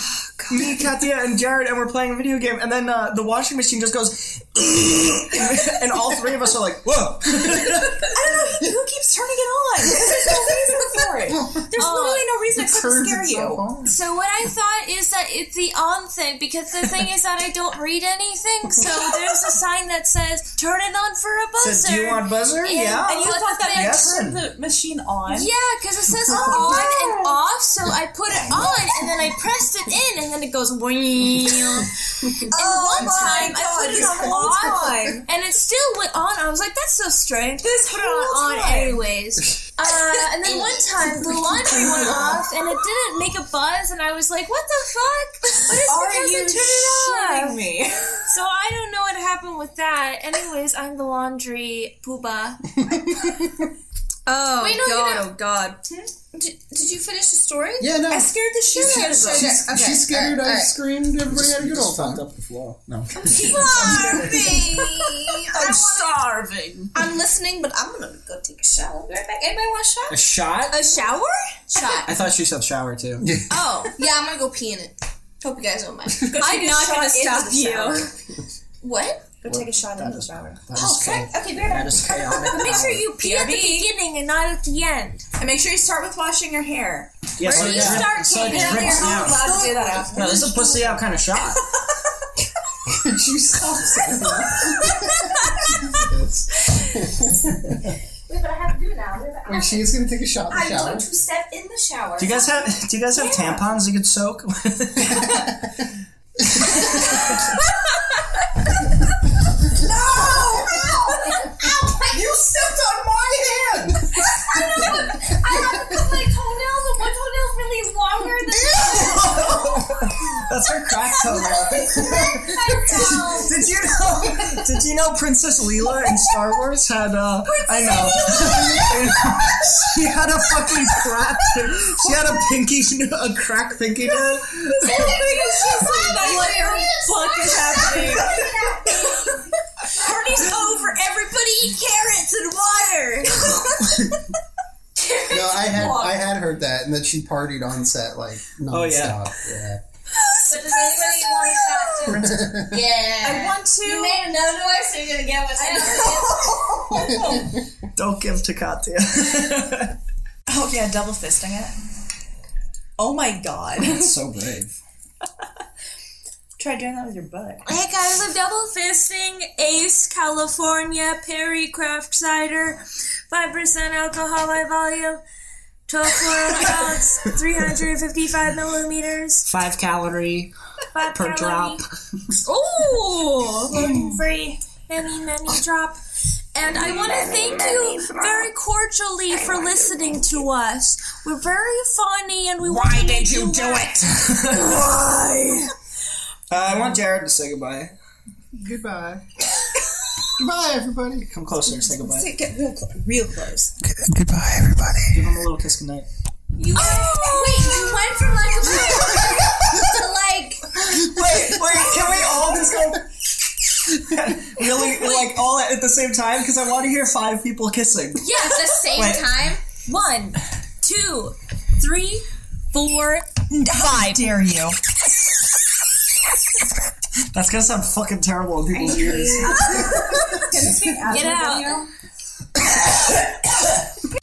me, Katya, and Jared, and we're playing a video game, and then uh, the washing machine just goes, and all three of us are like, "Whoa!" I don't know who keeps turning it on. There's no reason for it. There's uh, literally no reason it couldn't scare you. on. So what I thought is that it's the on thing because the thing is that I don't read anything. So there's a sign that says "Turn it on for a buzzer." Says, "Do you want buzzer?" And- Yeah. And you thought that thing- I Yes. turned the machine on? Yeah, because it says on and oh, off, so I put it on and then I pressed it in and then it goes. And Oh one my time I put it this on and it still went on. I was like, that's so strange. This put it on, on anyways. Uh, and then one time the laundry went off and it didn't make a buzz and I was like, what the fuck? What is Are because you I turned it off. me? So I don't know what happened with that. Anyways, I'm the laundry pooba. Oh Wait, no, god, didn't- oh god. Hmm? Did, did you finish the story? Yeah, no. I scared the shit out of them. She's, Okay, she scared, alright, I alright. screamed, everybody had a good old Fucked time. up the floor. No. I'm Starving. I'm starving. I'm listening, but I'm gonna go take a shower. Be right back. Anybody want a shot? A shot? shot? A shower? Shot. I thought she said shower too. Oh, yeah, I'm gonna go pee in it. Hope you guys don't mind. I'm not gonna stop you. What? Go take a shot in the shower. That Oh, is fuck. Okay, be right that back. Make sure you pee at the beginning and not at the end. And make sure you start with washing your hair. Yeah, oh, so, you yeah, start so it taking drips You're not down. allowed to do that after. No, this is a pussy out kind of shot. Could you stop saying that? Wait, but I have to do it now. Wait, she's gonna take a shot in the I'm shower. going to step in the shower. Do you guys have Do you guys have tampons you could soak? That's her crack toenail. the Did you know? Did you know Princess Leela in Star Wars had? uh I know. she had a fucking crack. She had a pinky, a crack pinky nail. What the fuck is happening? Party's over. Everybody eat carrots and water. No, I had I had heard that, and that she partied on set like Oh, yeah. nonstop. yeah. But does anybody want to shot too? Yeah. I want to. You made a no noise, so you're gonna get what's in Don't give to Katya. Oh yeah, double fisting it. Oh my god. That's so brave. Try doing that with your butt. Hey guys, I'm double fisting Ace California Perry Craft Cider, 5% alcohol by volume, 12 fluoride ounce, 355 millimeters, Five calorie 5 per drop. Ooh! Gluten free, any, many drop. And I want to thank you very cordially for listening to us. We're very funny and we want to make you do it? Why? Uh, I want Jared to say goodbye. Goodbye. Goodbye, everybody. Come closer and say goodbye. Get real, clo- real close. Goodbye, everybody. Give him a little kiss goodnight. You oh! wait, you went from like a to like Wait, wait, can we all just go really like all at the same time? Because I want to hear five people kissing. yeah, at the same Wait. time. One, two, three, four, five. Five. Dare you? That's gonna sound fucking terrible in people's ears. Get out.